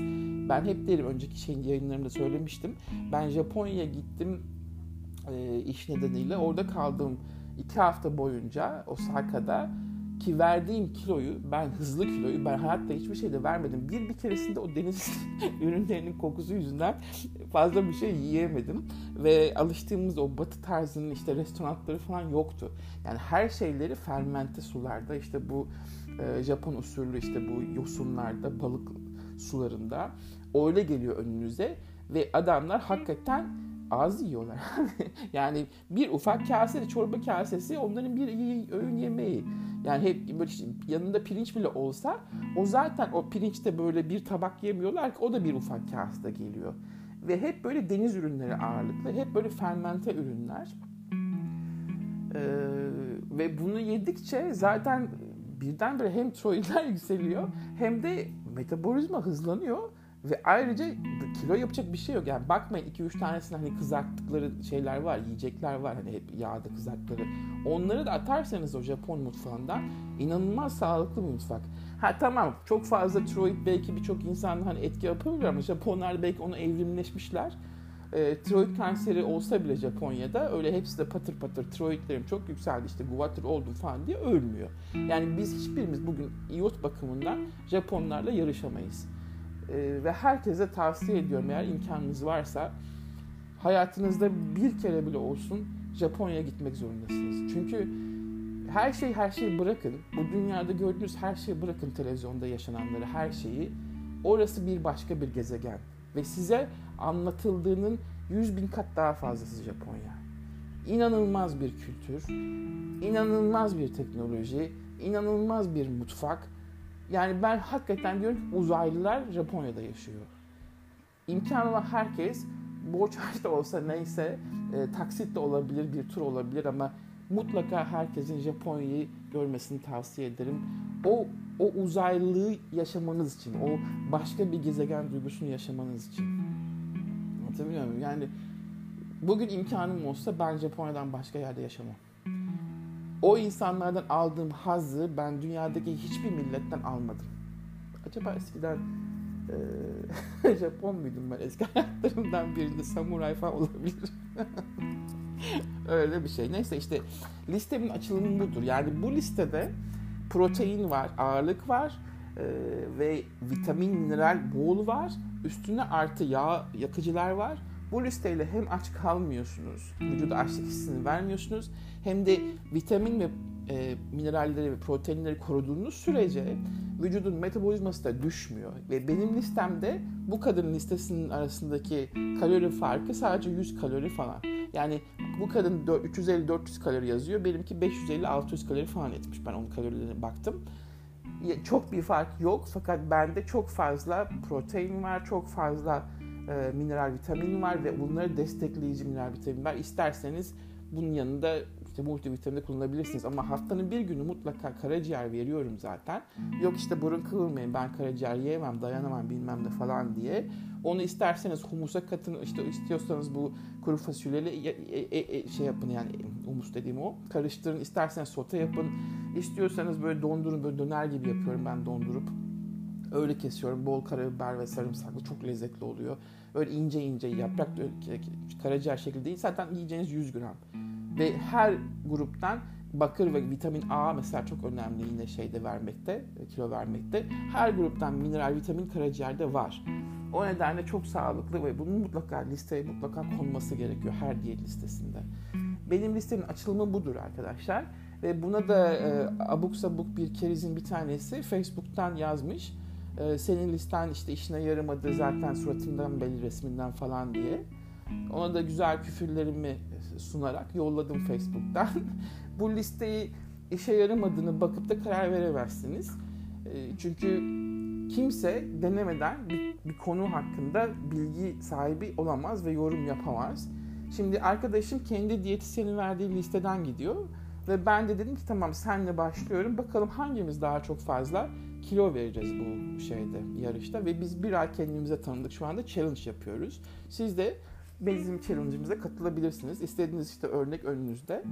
Ben hep derim önceki şeyin yayınlarında söylemiştim. Ben Japonya'ya gittim e, iş nedeniyle. Orada kaldım iki hafta boyunca Osaka'da ki verdiğim kiloyu ben hızlı kiloyu ben hayatta hiçbir şeyde vermedim. Bir bir keresinde o deniz (laughs) ürünlerinin kokusu yüzünden fazla bir şey yiyemedim. Ve alıştığımız o batı tarzının işte restoranları falan yoktu. Yani her şeyleri fermente sularda işte bu e, Japon usulü işte bu yosunlarda balık sularında öyle geliyor önünüze ve adamlar hakikaten az yiyorlar. (laughs) yani bir ufak kase çorba kasesi onların bir öğün yemeği. Yani hep böyle işte yanında pirinç bile olsa o zaten o pirinçte böyle bir tabak yemiyorlar ki o da bir ufak kasede geliyor. Ve hep böyle deniz ürünleri ağırlıklı, hep böyle fermente ürünler. Ee, ve bunu yedikçe zaten birdenbire hem tiroidler (laughs) yükseliyor hem de metabolizma hızlanıyor ve ayrıca kilo yapacak bir şey yok. Yani bakmayın 2-3 tanesinde hani kızarttıkları şeyler var, yiyecekler var hani hep yağda kızarttıkları. Onları da atarsanız o Japon mutfağından inanılmaz sağlıklı bir mutfak. Ha tamam çok fazla tiroid belki birçok insan hani etki yapabilir ama Japonlar belki onu evrimleşmişler. E, tiroid kanseri olsa bile Japonya'da öyle hepsi de patır patır tiroidlerim çok yükseldi işte guatr oldum falan diye ölmüyor. Yani biz hiçbirimiz bugün iot bakımından Japonlarla yarışamayız. E, ve herkese tavsiye ediyorum eğer imkanınız varsa hayatınızda bir kere bile olsun Japonya'ya gitmek zorundasınız. Çünkü her şey her şeyi bırakın. Bu dünyada gördüğünüz her şeyi bırakın televizyonda yaşananları, her şeyi. Orası bir başka bir gezegen. Ve size anlatıldığının yüz bin kat daha fazlası Japonya. İnanılmaz bir kültür, inanılmaz bir teknoloji, inanılmaz bir mutfak. Yani ben hakikaten diyorum ki uzaylılar Japonya'da yaşıyor. İmkan olan herkes borç harç da olsa neyse e, taksit de olabilir, bir tur olabilir ama mutlaka herkesin Japonya'yı görmesini tavsiye ederim. O o uzaylılığı yaşamanız için, o başka bir gezegen duygusunu yaşamanız için. Anlatabiliyor muyum? Yani bugün imkanım olsa ben Japonya'dan başka yerde yaşamam. O insanlardan aldığım hazzı ben dünyadaki hiçbir milletten almadım. Acaba eskiden e, (laughs) Japon muydum ben eski hayatlarımdan birinde samuray falan olabilir. (laughs) Öyle bir şey. Neyse işte listemin açılımı budur. Yani bu listede protein var, ağırlık var e, ve vitamin, mineral bol var. Üstüne artı yağ yakıcılar var. Bu listeyle hem aç kalmıyorsunuz, vücuda açlık hissini vermiyorsunuz hem de vitamin ve e, mineralleri ve proteinleri koruduğunuz sürece vücudun metabolizması da düşmüyor. Ve benim listemde bu kadın listesinin arasındaki kalori farkı sadece 100 kalori falan. Yani bu kadın 350-400 kalori yazıyor. Benimki 550-600 kalori falan etmiş. Ben onun kalorilerine baktım. Çok bir fark yok fakat bende çok fazla protein var, çok fazla e, mineral vitamin var ve bunları destekleyici mineral vitamin var. İsterseniz bunun yanında işte multivitamin de kullanabilirsiniz ama haftanın bir günü mutlaka karaciğer veriyorum zaten. Yok işte burun kıvırmayın ben karaciğer yiyemem dayanamam bilmem ne falan diye. Onu isterseniz humusa katın işte istiyorsanız bu kuru fasulyeli e, e, şey yapın yani humus dediğim o. Karıştırın isterseniz sote yapın. İstiyorsanız böyle dondurun böyle döner gibi yapıyorum ben dondurup. Öyle kesiyorum. Bol karabiber ve sarımsaklı çok lezzetli oluyor. Böyle ince ince yaprak karaciğer şekli değil. Zaten yiyeceğiniz 100 gram. Ve her gruptan bakır ve vitamin A mesela çok önemli yine şeyde vermekte, kilo vermekte. Her gruptan mineral, vitamin karaciğerde var. O nedenle çok sağlıklı ve bunun mutlaka listeye mutlaka konması gerekiyor her diyet listesinde. Benim listemin açılımı budur arkadaşlar. Ve buna da e, abuk sabuk bir kerizin bir tanesi Facebook'tan yazmış. E, senin listen işte işine yaramadı zaten suratından belli resminden falan diye. Ona da güzel küfürlerimi sunarak yolladım Facebook'tan. (laughs) Bu listeyi işe yaramadığını bakıp da karar veremezsiniz. Ee, çünkü kimse denemeden bir, bir konu hakkında bilgi sahibi olamaz ve yorum yapamaz. Şimdi arkadaşım kendi diyetisyenin verdiği listeden gidiyor ve ben de dedim ki tamam senle başlıyorum bakalım hangimiz daha çok fazla kilo vereceğiz bu şeyde yarışta ve biz bir ay kendimize tanıdık şu anda challenge yapıyoruz. Siz de bizim challenge'ımıza katılabilirsiniz. İstediğiniz işte örnek önünüzde.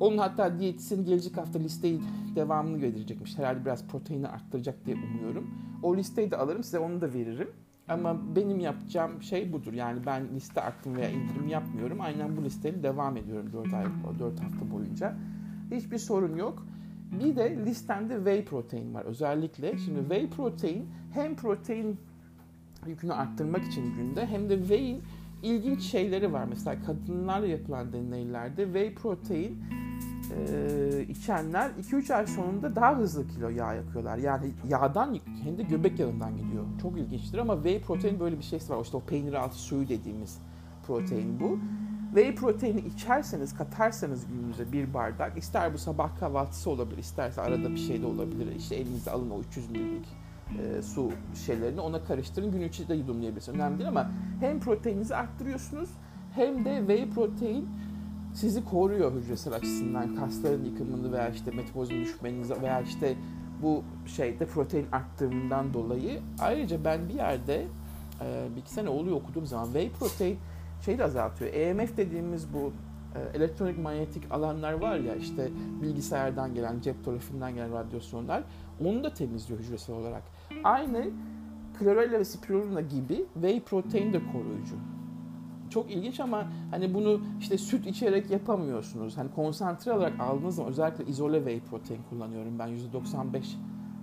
Onun hatta diyetisyen gelecek hafta listeyi devamını getirecekmiş. Herhalde biraz proteini arttıracak diye umuyorum. O listeyi de alırım size onu da veririm. Ama benim yapacağım şey budur. Yani ben liste arttım veya indirim yapmıyorum. Aynen bu listeyle devam ediyorum 4, ay, 4 hafta boyunca. Hiçbir sorun yok. Bir de listemde whey protein var özellikle. Şimdi whey protein hem protein yükünü arttırmak için günde hem de whey'in ilginç şeyleri var. Mesela kadınlarla yapılan deneylerde whey protein e, içenler 2-3 ay sonunda daha hızlı kilo yağ yakıyorlar. Yani yağdan de göbek yağından gidiyor. Çok ilginçtir ama whey protein böyle bir şeysi var. İşte o peynir altı suyu dediğimiz protein bu. Whey proteini içerseniz, katarsanız gününüze bir bardak, ister bu sabah kahvaltısı olabilir, isterse arada bir şey de olabilir. İşte elinize alın o 300 ml'lik e, su şeylerini ona karıştırın. Gün içi de yudumlayabilirsiniz. Önemli değil ama hem proteininizi arttırıyorsunuz hem de whey protein sizi koruyor hücresel açısından kasların yıkımını veya işte metabolizm düşmenizi veya işte bu şeyde protein arttığından dolayı. Ayrıca ben bir yerde e, bir iki sene oluyor okuduğum zaman whey protein şeyi de azaltıyor. EMF dediğimiz bu e, elektronik manyetik alanlar var ya işte bilgisayardan gelen, cep telefoninden gelen radyasyonlar onu da temizliyor hücresel olarak. Aynı chlorella ve spirulina gibi whey protein de koruyucu. Çok ilginç ama hani bunu işte süt içerek yapamıyorsunuz. Hani konsantre olarak aldığınız zaman özellikle izole whey protein kullanıyorum ben. %95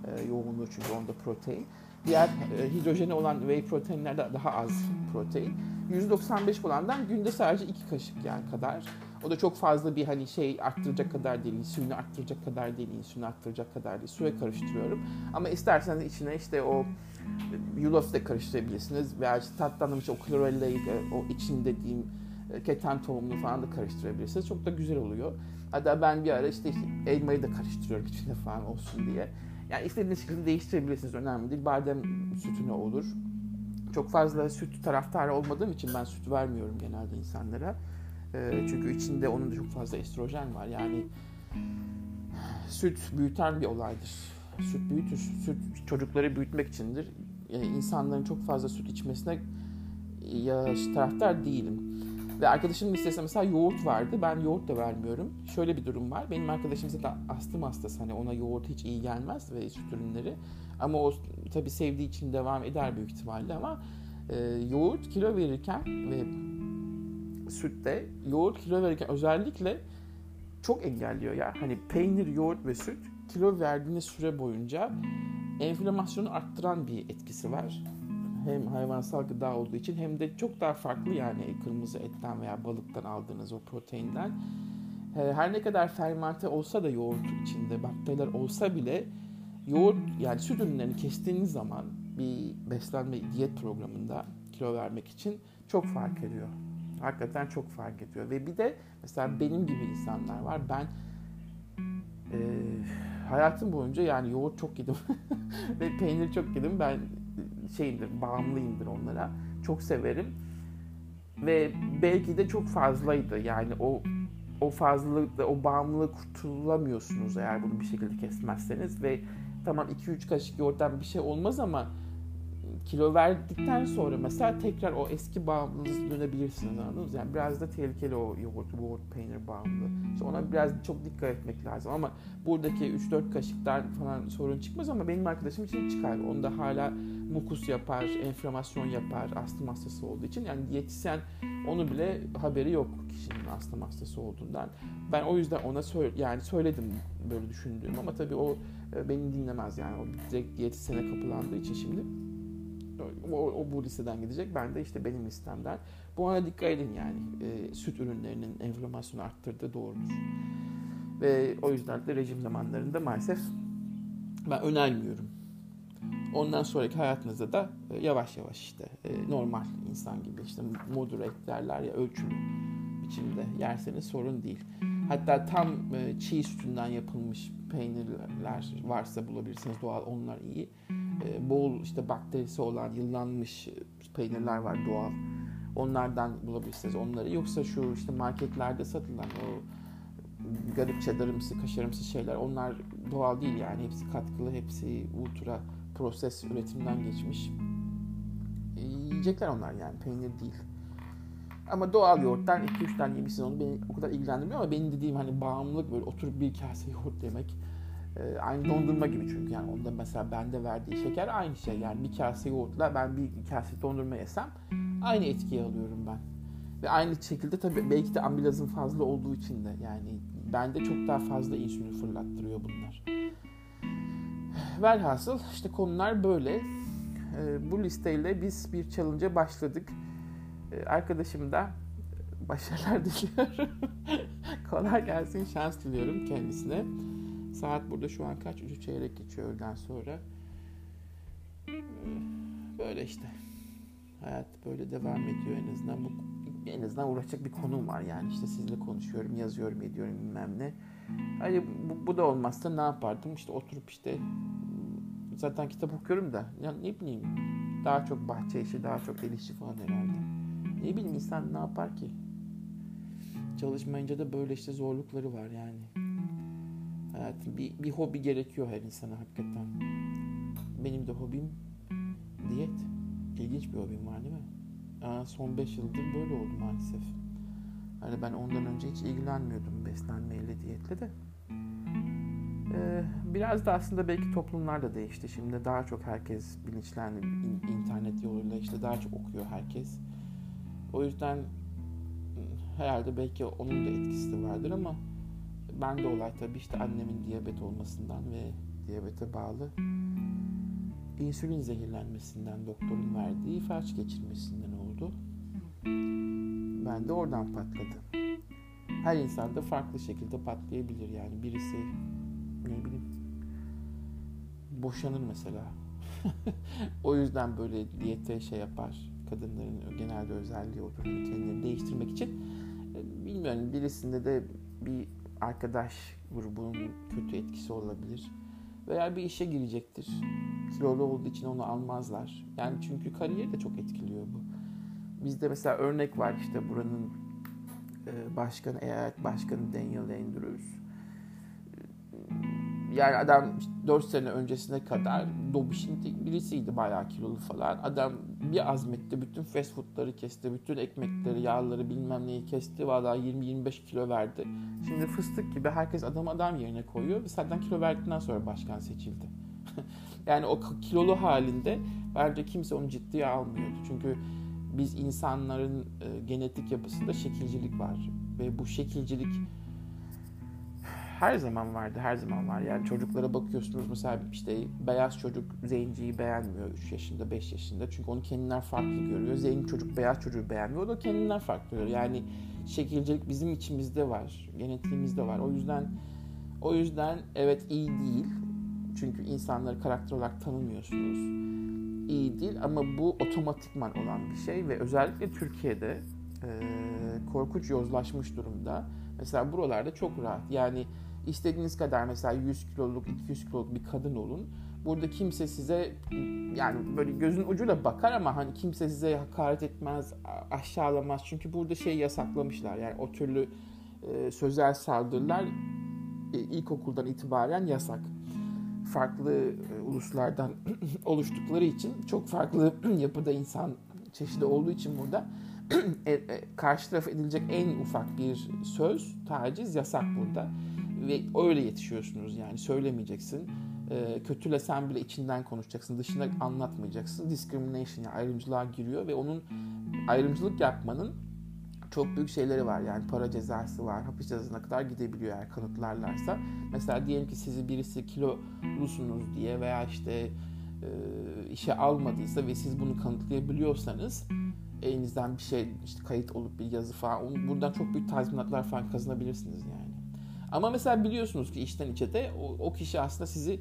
e, yoğunluğu çünkü onda protein. Diğer e, hidrojeni olan whey proteinlerde daha az protein. 195 olandan günde sadece iki kaşık yani kadar. O da çok fazla bir hani şey arttıracak kadar değil, insülini arttıracak kadar değil, insülini arttıracak kadar değil. Suya karıştırıyorum. Ama isterseniz içine işte o yulaf da karıştırabilirsiniz veya işte tatlandırmış o chlorella'yı o için dediğim e, keten tohumunu falan da karıştırabilirsiniz. Çok da güzel oluyor. Hatta ben bir ara işte elmayı da karıştırıyorum içinde falan olsun diye. Yani istediğiniz şekilde değiştirebilirsiniz. Önemli değil. Badem sütüne olur. Çok fazla süt taraftarı olmadığım için ben süt vermiyorum genelde insanlara. E, çünkü içinde onun da çok fazla estrojen var. Yani süt büyüten bir olaydır. Süt büyütür. Süt çocukları büyütmek içindir. Yani insanların çok fazla süt içmesine taraftar değilim. Ve arkadaşımın listesinde mesela yoğurt vardı. Ben yoğurt da vermiyorum. Şöyle bir durum var. Benim arkadaşım zaten astım hastası. Hani ona yoğurt hiç iyi gelmez ve süt ürünleri. Ama o tabii sevdiği için devam eder büyük ihtimalle ama e, yoğurt kilo verirken ve sütte yoğurt kilo verirken özellikle çok engelliyor ya. Hani peynir, yoğurt ve süt kilo verdiğiniz süre boyunca enflamasyonu arttıran bir etkisi var. Hem hayvansal gıda olduğu için hem de çok daha farklı yani kırmızı etten veya balıktan aldığınız o proteinden. Her ne kadar fermente olsa da yoğurt içinde bakteriler olsa bile yoğurt yani süt ürünlerini kestiğiniz zaman bir beslenme diyet programında kilo vermek için çok fark ediyor. Hakikaten çok fark ediyor. Ve bir de mesela benim gibi insanlar var. Ben e, hayatım boyunca yani yoğurt çok yedim (laughs) ve peynir çok yedim. Ben şeyimdir, bağımlıyımdır onlara. Çok severim. Ve belki de çok fazlaydı. Yani o o fazlalıkta, o bağımlılığı kurtulamıyorsunuz eğer bunu bir şekilde kesmezseniz ve tamam 2-3 kaşık yoğurttan bir şey olmaz ama kilo verdikten sonra mesela tekrar o eski bağımlılığınıza dönebilirsiniz anladınız Yani biraz da tehlikeli o yoğurt, yoğurt, peynir bağımlılığı. İşte ona biraz çok dikkat etmek lazım ama buradaki 3-4 kaşıktan falan sorun çıkmaz ama benim arkadaşım için çıkar. Onda hala mukus yapar, enflamasyon yapar astım hastası olduğu için. Yani diyetisyen onu bile haberi yok kişinin astım hastası olduğundan. Ben o yüzden ona söyle, yani söyledim böyle düşündüğüm ama tabii o e, beni dinlemez yani. O direkt diyetisyene kapılandığı için şimdi o, o bu listeden gidecek. Ben de işte benim listemden. Bu ana dikkat edin yani. E, süt ürünlerinin enflamasyonu arttırdığı doğrudur. Ve o yüzden de rejim zamanlarında maalesef ben önermiyorum. Ondan sonraki hayatınızda da e, yavaş yavaş işte e, normal insan gibi işte moderate derler ya ölçülü biçimde yerseniz sorun değil. Hatta tam e, çiğ sütünden yapılmış peynirler varsa bulabilirsiniz doğal onlar iyi. E, bol işte bakterisi olan yıllanmış peynirler var doğal. Onlardan bulabilirsiniz onları. Yoksa şu işte marketlerde satılan o garip çedarımsı, kaşarımsı şeyler onlar doğal değil yani. Hepsi katkılı, hepsi ultra proses üretimden geçmiş. E, yiyecekler onlar yani peynir değil. Ama doğal yoğurttan 2-3 tane yemişsin onu beni o kadar ilgilendirmiyor ama benim dediğim hani bağımlılık böyle oturup bir kase yoğurt yemek e, aynı dondurma gibi çünkü yani onda mesela bende verdiği şeker aynı şey yani bir kase yoğurtla ben bir kase dondurma yesem aynı etkiyi alıyorum ben. Ve aynı şekilde tabii belki de amilazın fazla olduğu için de yani bende çok daha fazla insülin fırlattırıyor bunlar. Velhasıl işte konular böyle. E, bu listeyle biz bir challenge'a başladık. E, arkadaşım da başarılar diliyorum. (laughs) Kolay gelsin, şans diliyorum kendisine. Saat burada şu an kaç? Üçü çeyrek geçiyor öğleden sonra. Böyle işte. Hayat böyle devam ediyor en azından. Bu en azından uğraşacak bir konum var yani işte sizle konuşuyorum, yazıyorum, ediyorum bilmem ne. Hani bu, bu da olmazsa ne yapardım? İşte oturup işte zaten kitap okuyorum da ya ne bileyim daha çok bahçe işi, daha çok el işi falan herhalde. Ne bileyim insan ne yapar ki? Çalışmayınca da böyle işte zorlukları var yani. Hayatım bir, bir hobi gerekiyor her insana hakikaten. Benim de hobim diyet. İlginç bir hobim var değil mi? Aa, son 5 yıldır böyle oldu maalesef. Hani ben ondan önce hiç ilgilenmiyordum beslenmeyle, diyetle de. Ee, biraz da aslında belki toplumlar da değişti. Şimdi daha çok herkes bilinçlendi. internet yoluyla işte daha çok okuyor herkes. O yüzden herhalde belki onun da etkisi vardır ama ben de olay tabii işte annemin diyabet olmasından ve diyabete bağlı insülin zehirlenmesinden doktorun verdiği felç geçirmesinden oldu. Ben de oradan patladı. Her insan da farklı şekilde patlayabilir yani birisi ne bileyim boşanır mesela. (laughs) o yüzden böyle diyete şey yapar. Kadınların genelde özelliği odur. Hani kendilerini değiştirmek için. Bilmiyorum birisinde de bir arkadaş grubunun kötü etkisi olabilir. Veya bir işe girecektir. Kilolu olduğu için onu almazlar. Yani çünkü kariyeri de çok etkiliyor bu. Bizde mesela örnek var işte buranın e, başkanı, eyalet başkanı Daniel Andrews yani adam 4 sene öncesine kadar Dobiş'in birisiydi bayağı kilolu falan. Adam bir azmetti bütün fast foodları kesti, bütün ekmekleri, yağları bilmem neyi kesti. Valla 20-25 kilo verdi. Şimdi fıstık gibi herkes adam adam yerine koyuyor ve zaten kilo verdikten sonra başkan seçildi. (laughs) yani o kilolu halinde bence kimse onu ciddiye almıyordu. Çünkü biz insanların e, genetik yapısında şekilcilik var ve bu şekilcilik her zaman vardı, her zaman var. Yani çocuklara bakıyorsunuz mesela işte beyaz çocuk zenciyi beğenmiyor 3 yaşında, 5 yaşında. Çünkü onu kendinden farklı görüyor. Zenci çocuk beyaz çocuğu beğenmiyor. O da kendinden farklı görüyor. Yani şekilcilik bizim içimizde var, genetiğimizde var. O yüzden o yüzden evet iyi değil. Çünkü insanları karakter olarak tanımıyorsunuz. İyi değil ama bu otomatikman olan bir şey ve özellikle Türkiye'de e, korkunç yozlaşmış durumda. Mesela buralarda çok rahat. Yani İstediğiniz kadar mesela 100 kiloluk, 200 kiloluk bir kadın olun. Burada kimse size yani böyle gözün ucuyla bakar ama hani kimse size hakaret etmez, aşağılamaz. Çünkü burada şey yasaklamışlar. Yani o türlü e, sözel saldırılar e, ilkokuldan itibaren yasak. Farklı e, uluslardan (clears throat) oluştukları için çok farklı (clears throat) yapıda insan çeşidi olduğu için burada (clears throat) e, e, karşı taraf edilecek en ufak bir söz, taciz yasak burada ve öyle yetişiyorsunuz yani söylemeyeceksin. E, kötülesen bile içinden konuşacaksın. Dışında anlatmayacaksın. Discrimination yani ayrımcılığa giriyor ve onun ayrımcılık yapmanın çok büyük şeyleri var. Yani para cezası var. Hapis cezasına kadar gidebiliyor eğer kanıtlarlarsa. Mesela diyelim ki sizi birisi kilolusunuz diye veya işte e, işe almadıysa ve siz bunu kanıtlayabiliyorsanız elinizden bir şey işte kayıt olup bir yazı falan buradan çok büyük tazminatlar falan kazanabilirsiniz yani. Ama mesela biliyorsunuz ki içten içe de o, o kişi aslında sizi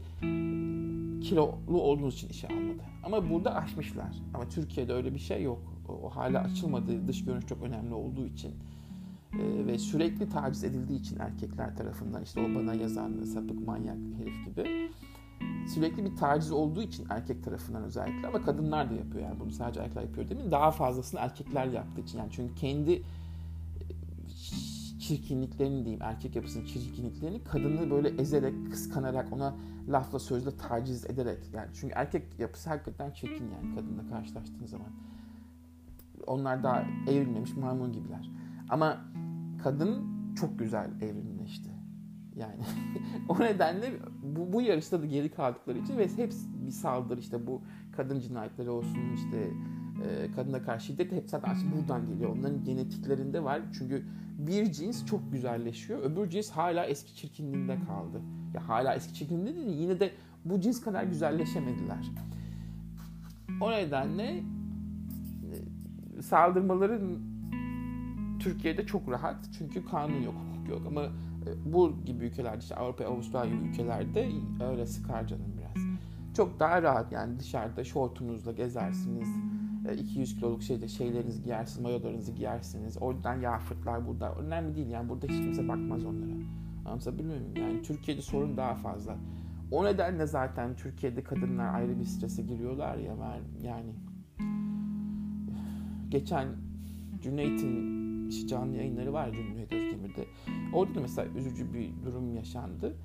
kilolu olduğunuz için işe almadı. Ama burada aşmışlar. Ama Türkiye'de öyle bir şey yok. O, o hala açılmadı. Dış görünüş çok önemli olduğu için. Ee, ve sürekli taciz edildiği için erkekler tarafından işte o bana yazan sapık manyak herif gibi sürekli bir taciz olduğu için erkek tarafından özellikle ama kadınlar da yapıyor yani bunu sadece erkekler yapıyor mi? Daha fazlasını erkekler yaptığı için yani çünkü kendi çirkinliklerini diyeyim, erkek yapısının çirkinliklerini kadını böyle ezerek, kıskanarak, ona lafla sözle taciz ederek yani çünkü erkek yapısı hakikaten çirkin yani kadınla karşılaştığın zaman. Onlar daha evrilmemiş maymun gibiler. Ama kadın çok güzel evrimleşti. Yani (laughs) o nedenle bu, bu yarışta da geri kaldıkları için ve hepsi bir saldırı işte bu kadın cinayetleri olsun işte e, kadına karşı şiddet hep zaten buradan geliyor. Onların genetiklerinde var. Çünkü bir cins çok güzelleşiyor. Öbür cins hala eski çirkinliğinde kaldı. Ya hala eski çirkinliğinde değil yine de bu cins kadar güzelleşemediler. O nedenle e, saldırmaların Türkiye'de çok rahat. Çünkü kanun yok, hukuk yok. Ama e, bu gibi ülkelerde işte Avrupa, Avustralya ülkelerde öyle sıkar canım biraz. Çok daha rahat yani dışarıda şortunuzla gezersiniz 200 kiloluk şeyde şeylerinizi giyersiniz, mayolarınızı giyersiniz. Oradan yağ fırtlar burada. Önemli değil yani burada hiç kimse bakmaz onlara. Anlatabiliyor muyum? Yani Türkiye'de sorun daha fazla. O nedenle zaten Türkiye'de kadınlar ayrı bir strese giriyorlar ya yani geçen Cüneyt'in canlı yayınları var Cüneyt Özdemir'de. Orada da mesela üzücü bir durum yaşandı.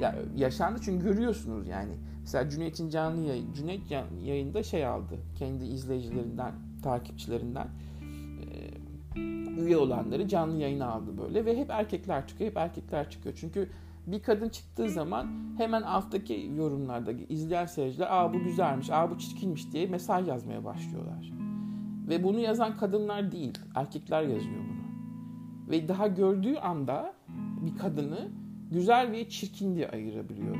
Ya yaşandı çünkü görüyorsunuz yani. Mesela Cüneyt'in canlı yayın, Cüneyt yayında şey aldı. Kendi izleyicilerinden, takipçilerinden üye olanları canlı yayına aldı böyle ve hep erkekler çıkıyor, hep erkekler çıkıyor. Çünkü bir kadın çıktığı zaman hemen alttaki yorumlarda izleyen seyirciler aa bu güzelmiş, aa bu çirkinmiş diye mesaj yazmaya başlıyorlar. Ve bunu yazan kadınlar değil, erkekler yazıyor bunu. Ve daha gördüğü anda bir kadını güzel ve çirkin diye ayırabiliyor.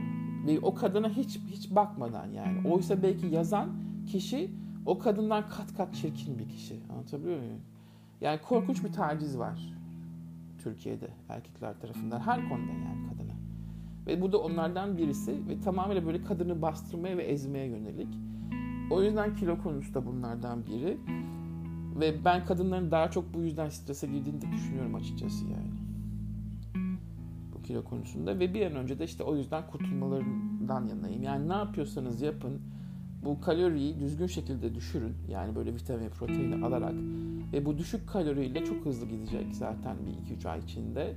Ve o kadına hiç hiç bakmadan yani. Oysa belki yazan kişi o kadından kat kat çirkin bir kişi. Anlatabiliyor muyum? Yani korkunç bir taciz var Türkiye'de erkekler tarafından her konuda yani kadına. Ve bu da onlardan birisi ve tamamıyla böyle kadını bastırmaya ve ezmeye yönelik. O yüzden kilo konusu da bunlardan biri. Ve ben kadınların daha çok bu yüzden strese girdiğini de düşünüyorum açıkçası yani. Kilo konusunda ve bir an önce de işte o yüzden kurtulmalarından yanayım. Yani ne yapıyorsanız yapın bu kaloriyi düzgün şekilde düşürün. Yani böyle vitamin, proteini alarak ve bu düşük kaloriyle çok hızlı gidecek zaten bir 2-3 ay içinde.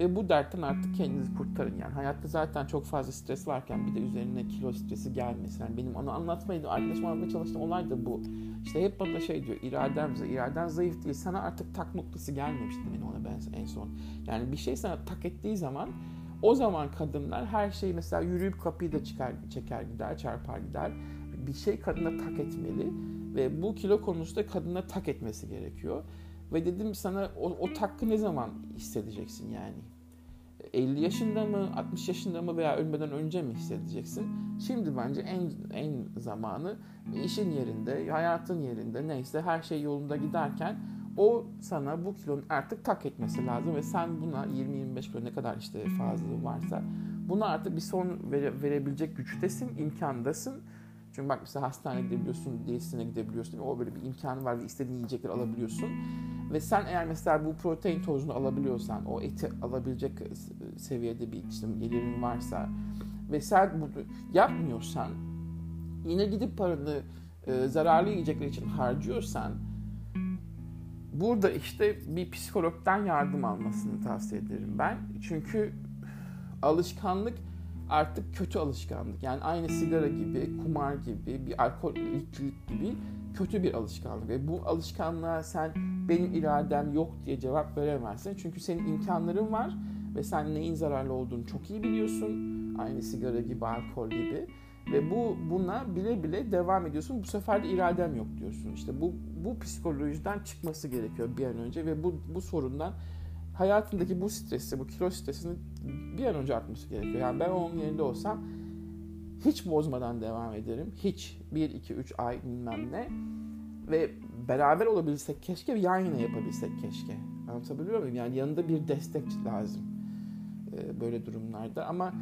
Ve bu dertten artık kendinizi kurtarın yani. Hayatta zaten çok fazla stres varken bir de üzerine kilo stresi gelmesin. Yani benim onu anlatmayı, arkadaşım anlatmaya çalıştığım olay da bu. İşte hep bana şey diyor, iradem, iraden zayıf değil. Sana artık tak noktası gelmemişti benim ona ben en son. Yani bir şey sana tak ettiği zaman o zaman kadınlar her şeyi mesela yürüyüp kapıyı da çıkar, çeker gider, çarpar gider. Bir şey kadına tak etmeli ve bu kilo konusunda kadına tak etmesi gerekiyor. Ve dedim sana o, o takkı ne zaman hissedeceksin yani? 50 yaşında mı, 60 yaşında mı veya ölmeden önce mi hissedeceksin? Şimdi bence en en zamanı işin yerinde, hayatın yerinde neyse her şey yolunda giderken o sana bu kilonun artık tak etmesi lazım ve sen buna 20-25 kilo ne kadar işte fazla varsa buna artık bir son vere, verebilecek güçtesin, imkandasın. Çünkü bak mesela hastaneye gidebiliyorsun, diyetisyene gidebiliyorsun. O böyle bir imkanı var ve istediğin yiyecekleri alabiliyorsun. Ve sen eğer mesela bu protein tozunu alabiliyorsan, o eti alabilecek seviyede bir işte gelirin varsa ve sen bunu yapmıyorsan yine gidip paranı e, zararlı yiyecekler için harcıyorsan burada işte bir psikologdan yardım almasını tavsiye ederim ben. Çünkü alışkanlık artık kötü alışkanlık. Yani aynı sigara gibi, kumar gibi, bir alkolik gibi kötü bir alışkanlık. Ve bu alışkanlığa sen benim iradem yok diye cevap veremezsin. Çünkü senin imkanların var ve sen neyin zararlı olduğunu çok iyi biliyorsun. Aynı sigara gibi, alkol gibi. Ve bu buna bile bile devam ediyorsun. Bu sefer de iradem yok diyorsun. İşte bu bu psikolojiden çıkması gerekiyor bir an önce ve bu bu sorundan hayatındaki bu stresi, bu kilo stresini bir an önce atması gerekiyor. Yani ben onun yerinde olsam hiç bozmadan devam ederim. Hiç 1, 2, 3 ay bilmem ne. Ve beraber olabilsek keşke yan yana yapabilsek keşke. Anlatabiliyor muyum? Yani yanında bir destek lazım ee, böyle durumlarda. Ama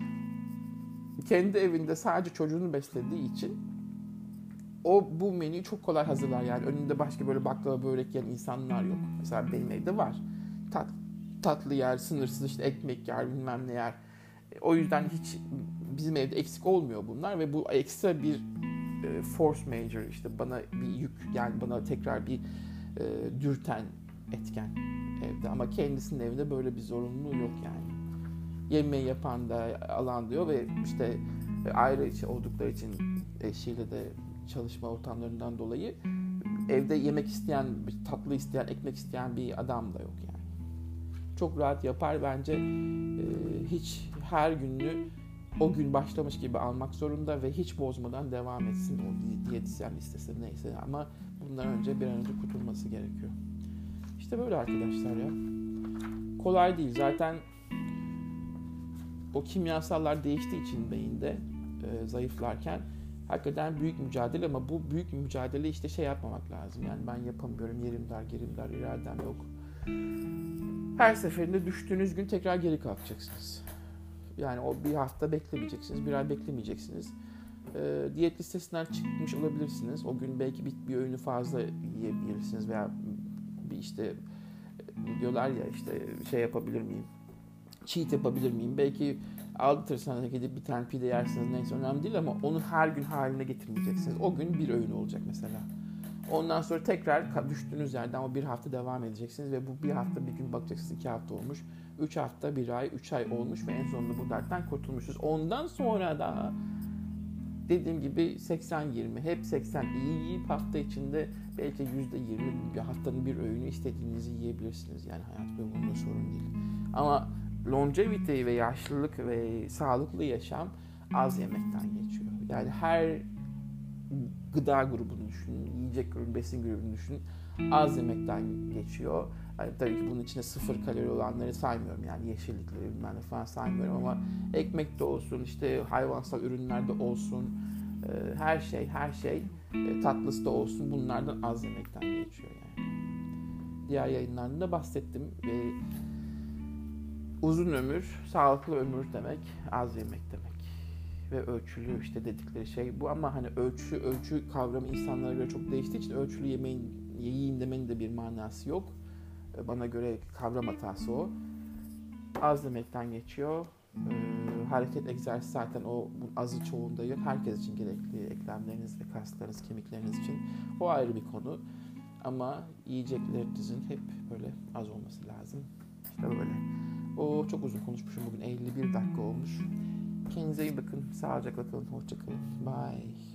kendi evinde sadece çocuğunu beslediği için o bu menüyü çok kolay hazırlar. Yani önünde başka böyle baklava börek yiyen insanlar yok. Mesela benim evde var. Tat, tatlı yer, sınırsız işte ekmek yer, bilmem ne yer. O yüzden hiç bizim evde eksik olmuyor bunlar ve bu ekstra bir e, force major işte bana bir yük yani bana tekrar bir e, dürten etken evde ama kendisinin evinde böyle bir zorunluluğu yok yani. Yemeği yapan da alan diyor ve işte ayrı oldukları için eşiyle de çalışma ortamlarından dolayı evde yemek isteyen, tatlı isteyen, ekmek isteyen bir adam da yok yani. Çok rahat yapar bence. E, hiç her gününü o gün başlamış gibi almak zorunda ve hiç bozmadan devam etsin o diyetisyen listesi neyse ama bundan önce bir an önce kurtulması gerekiyor. İşte böyle arkadaşlar ya. Kolay değil. Zaten o kimyasallar değiştiği için beyinde e, zayıflarken hakikaten büyük mücadele ama bu büyük mücadele işte şey yapmamak lazım. Yani ben yapamıyorum, yerim dar, gerim dar, iradem yok. Her seferinde düştüğünüz gün tekrar geri kalkacaksınız. Yani o bir hafta beklemeyeceksiniz, bir ay beklemeyeceksiniz. e, diyet listesinden çıkmış olabilirsiniz. O gün belki bir, bir öğünü fazla yiyebilirsiniz veya bir işte e, diyorlar ya işte şey yapabilir miyim? Cheat yapabilir miyim? Belki aldırırsanız gidip bir tane pide yersiniz neyse önemli değil ama onu her gün haline getirmeyeceksiniz. O gün bir öğün olacak mesela. Ondan sonra tekrar düştüğünüz yerden o bir hafta devam edeceksiniz ve bu bir hafta bir gün bakacaksınız iki hafta olmuş. Üç hafta, bir ay, üç ay olmuş ve en sonunda bu dertten kurtulmuşuz. Ondan sonra da dediğim gibi 80-20 hep 80 iyi yiyip hafta içinde belki %20 bir haftanın bir öğünü istediğinizi yiyebilirsiniz. Yani hayat boyunca sorun değil. Ama longevity ve yaşlılık ve sağlıklı yaşam az yemekten geçiyor. Yani her gıda grubunu düşünün, yiyecek grubu, besin grubunu düşünün. Az yemekten geçiyor. Yani tabii ki bunun içinde sıfır kalori olanları saymıyorum. Yani yeşillikleri bilmem ne falan saymıyorum ama ekmek de olsun, işte hayvansal ürünler de olsun, e, her şey, her şey e, tatlısı da olsun bunlardan az yemekten geçiyor yani. Diğer yayınlarında da bahsettim ve uzun ömür, sağlıklı ömür demek az yemek demek ve ölçülü işte dedikleri şey bu ama hani ölçü ölçü kavramı insanlara göre çok değiştiği için ölçülü yemeğin yiyeyim demenin de bir manası yok. E, bana göre kavram hatası o. Az demekten geçiyor. Ee, hareket egzersiz zaten o azı çoğunda yok. Herkes için gerekli eklemleriniz ve kaslarınız, kemikleriniz için. O ayrı bir konu. Ama yiyeceklerinizin hep böyle az olması lazım. İşte böyle. O çok uzun konuşmuşum bugün. 51 dakika olmuş. Kendinize iyi bakın. Sağlıcakla kalın. Hoşçakalın. Bye.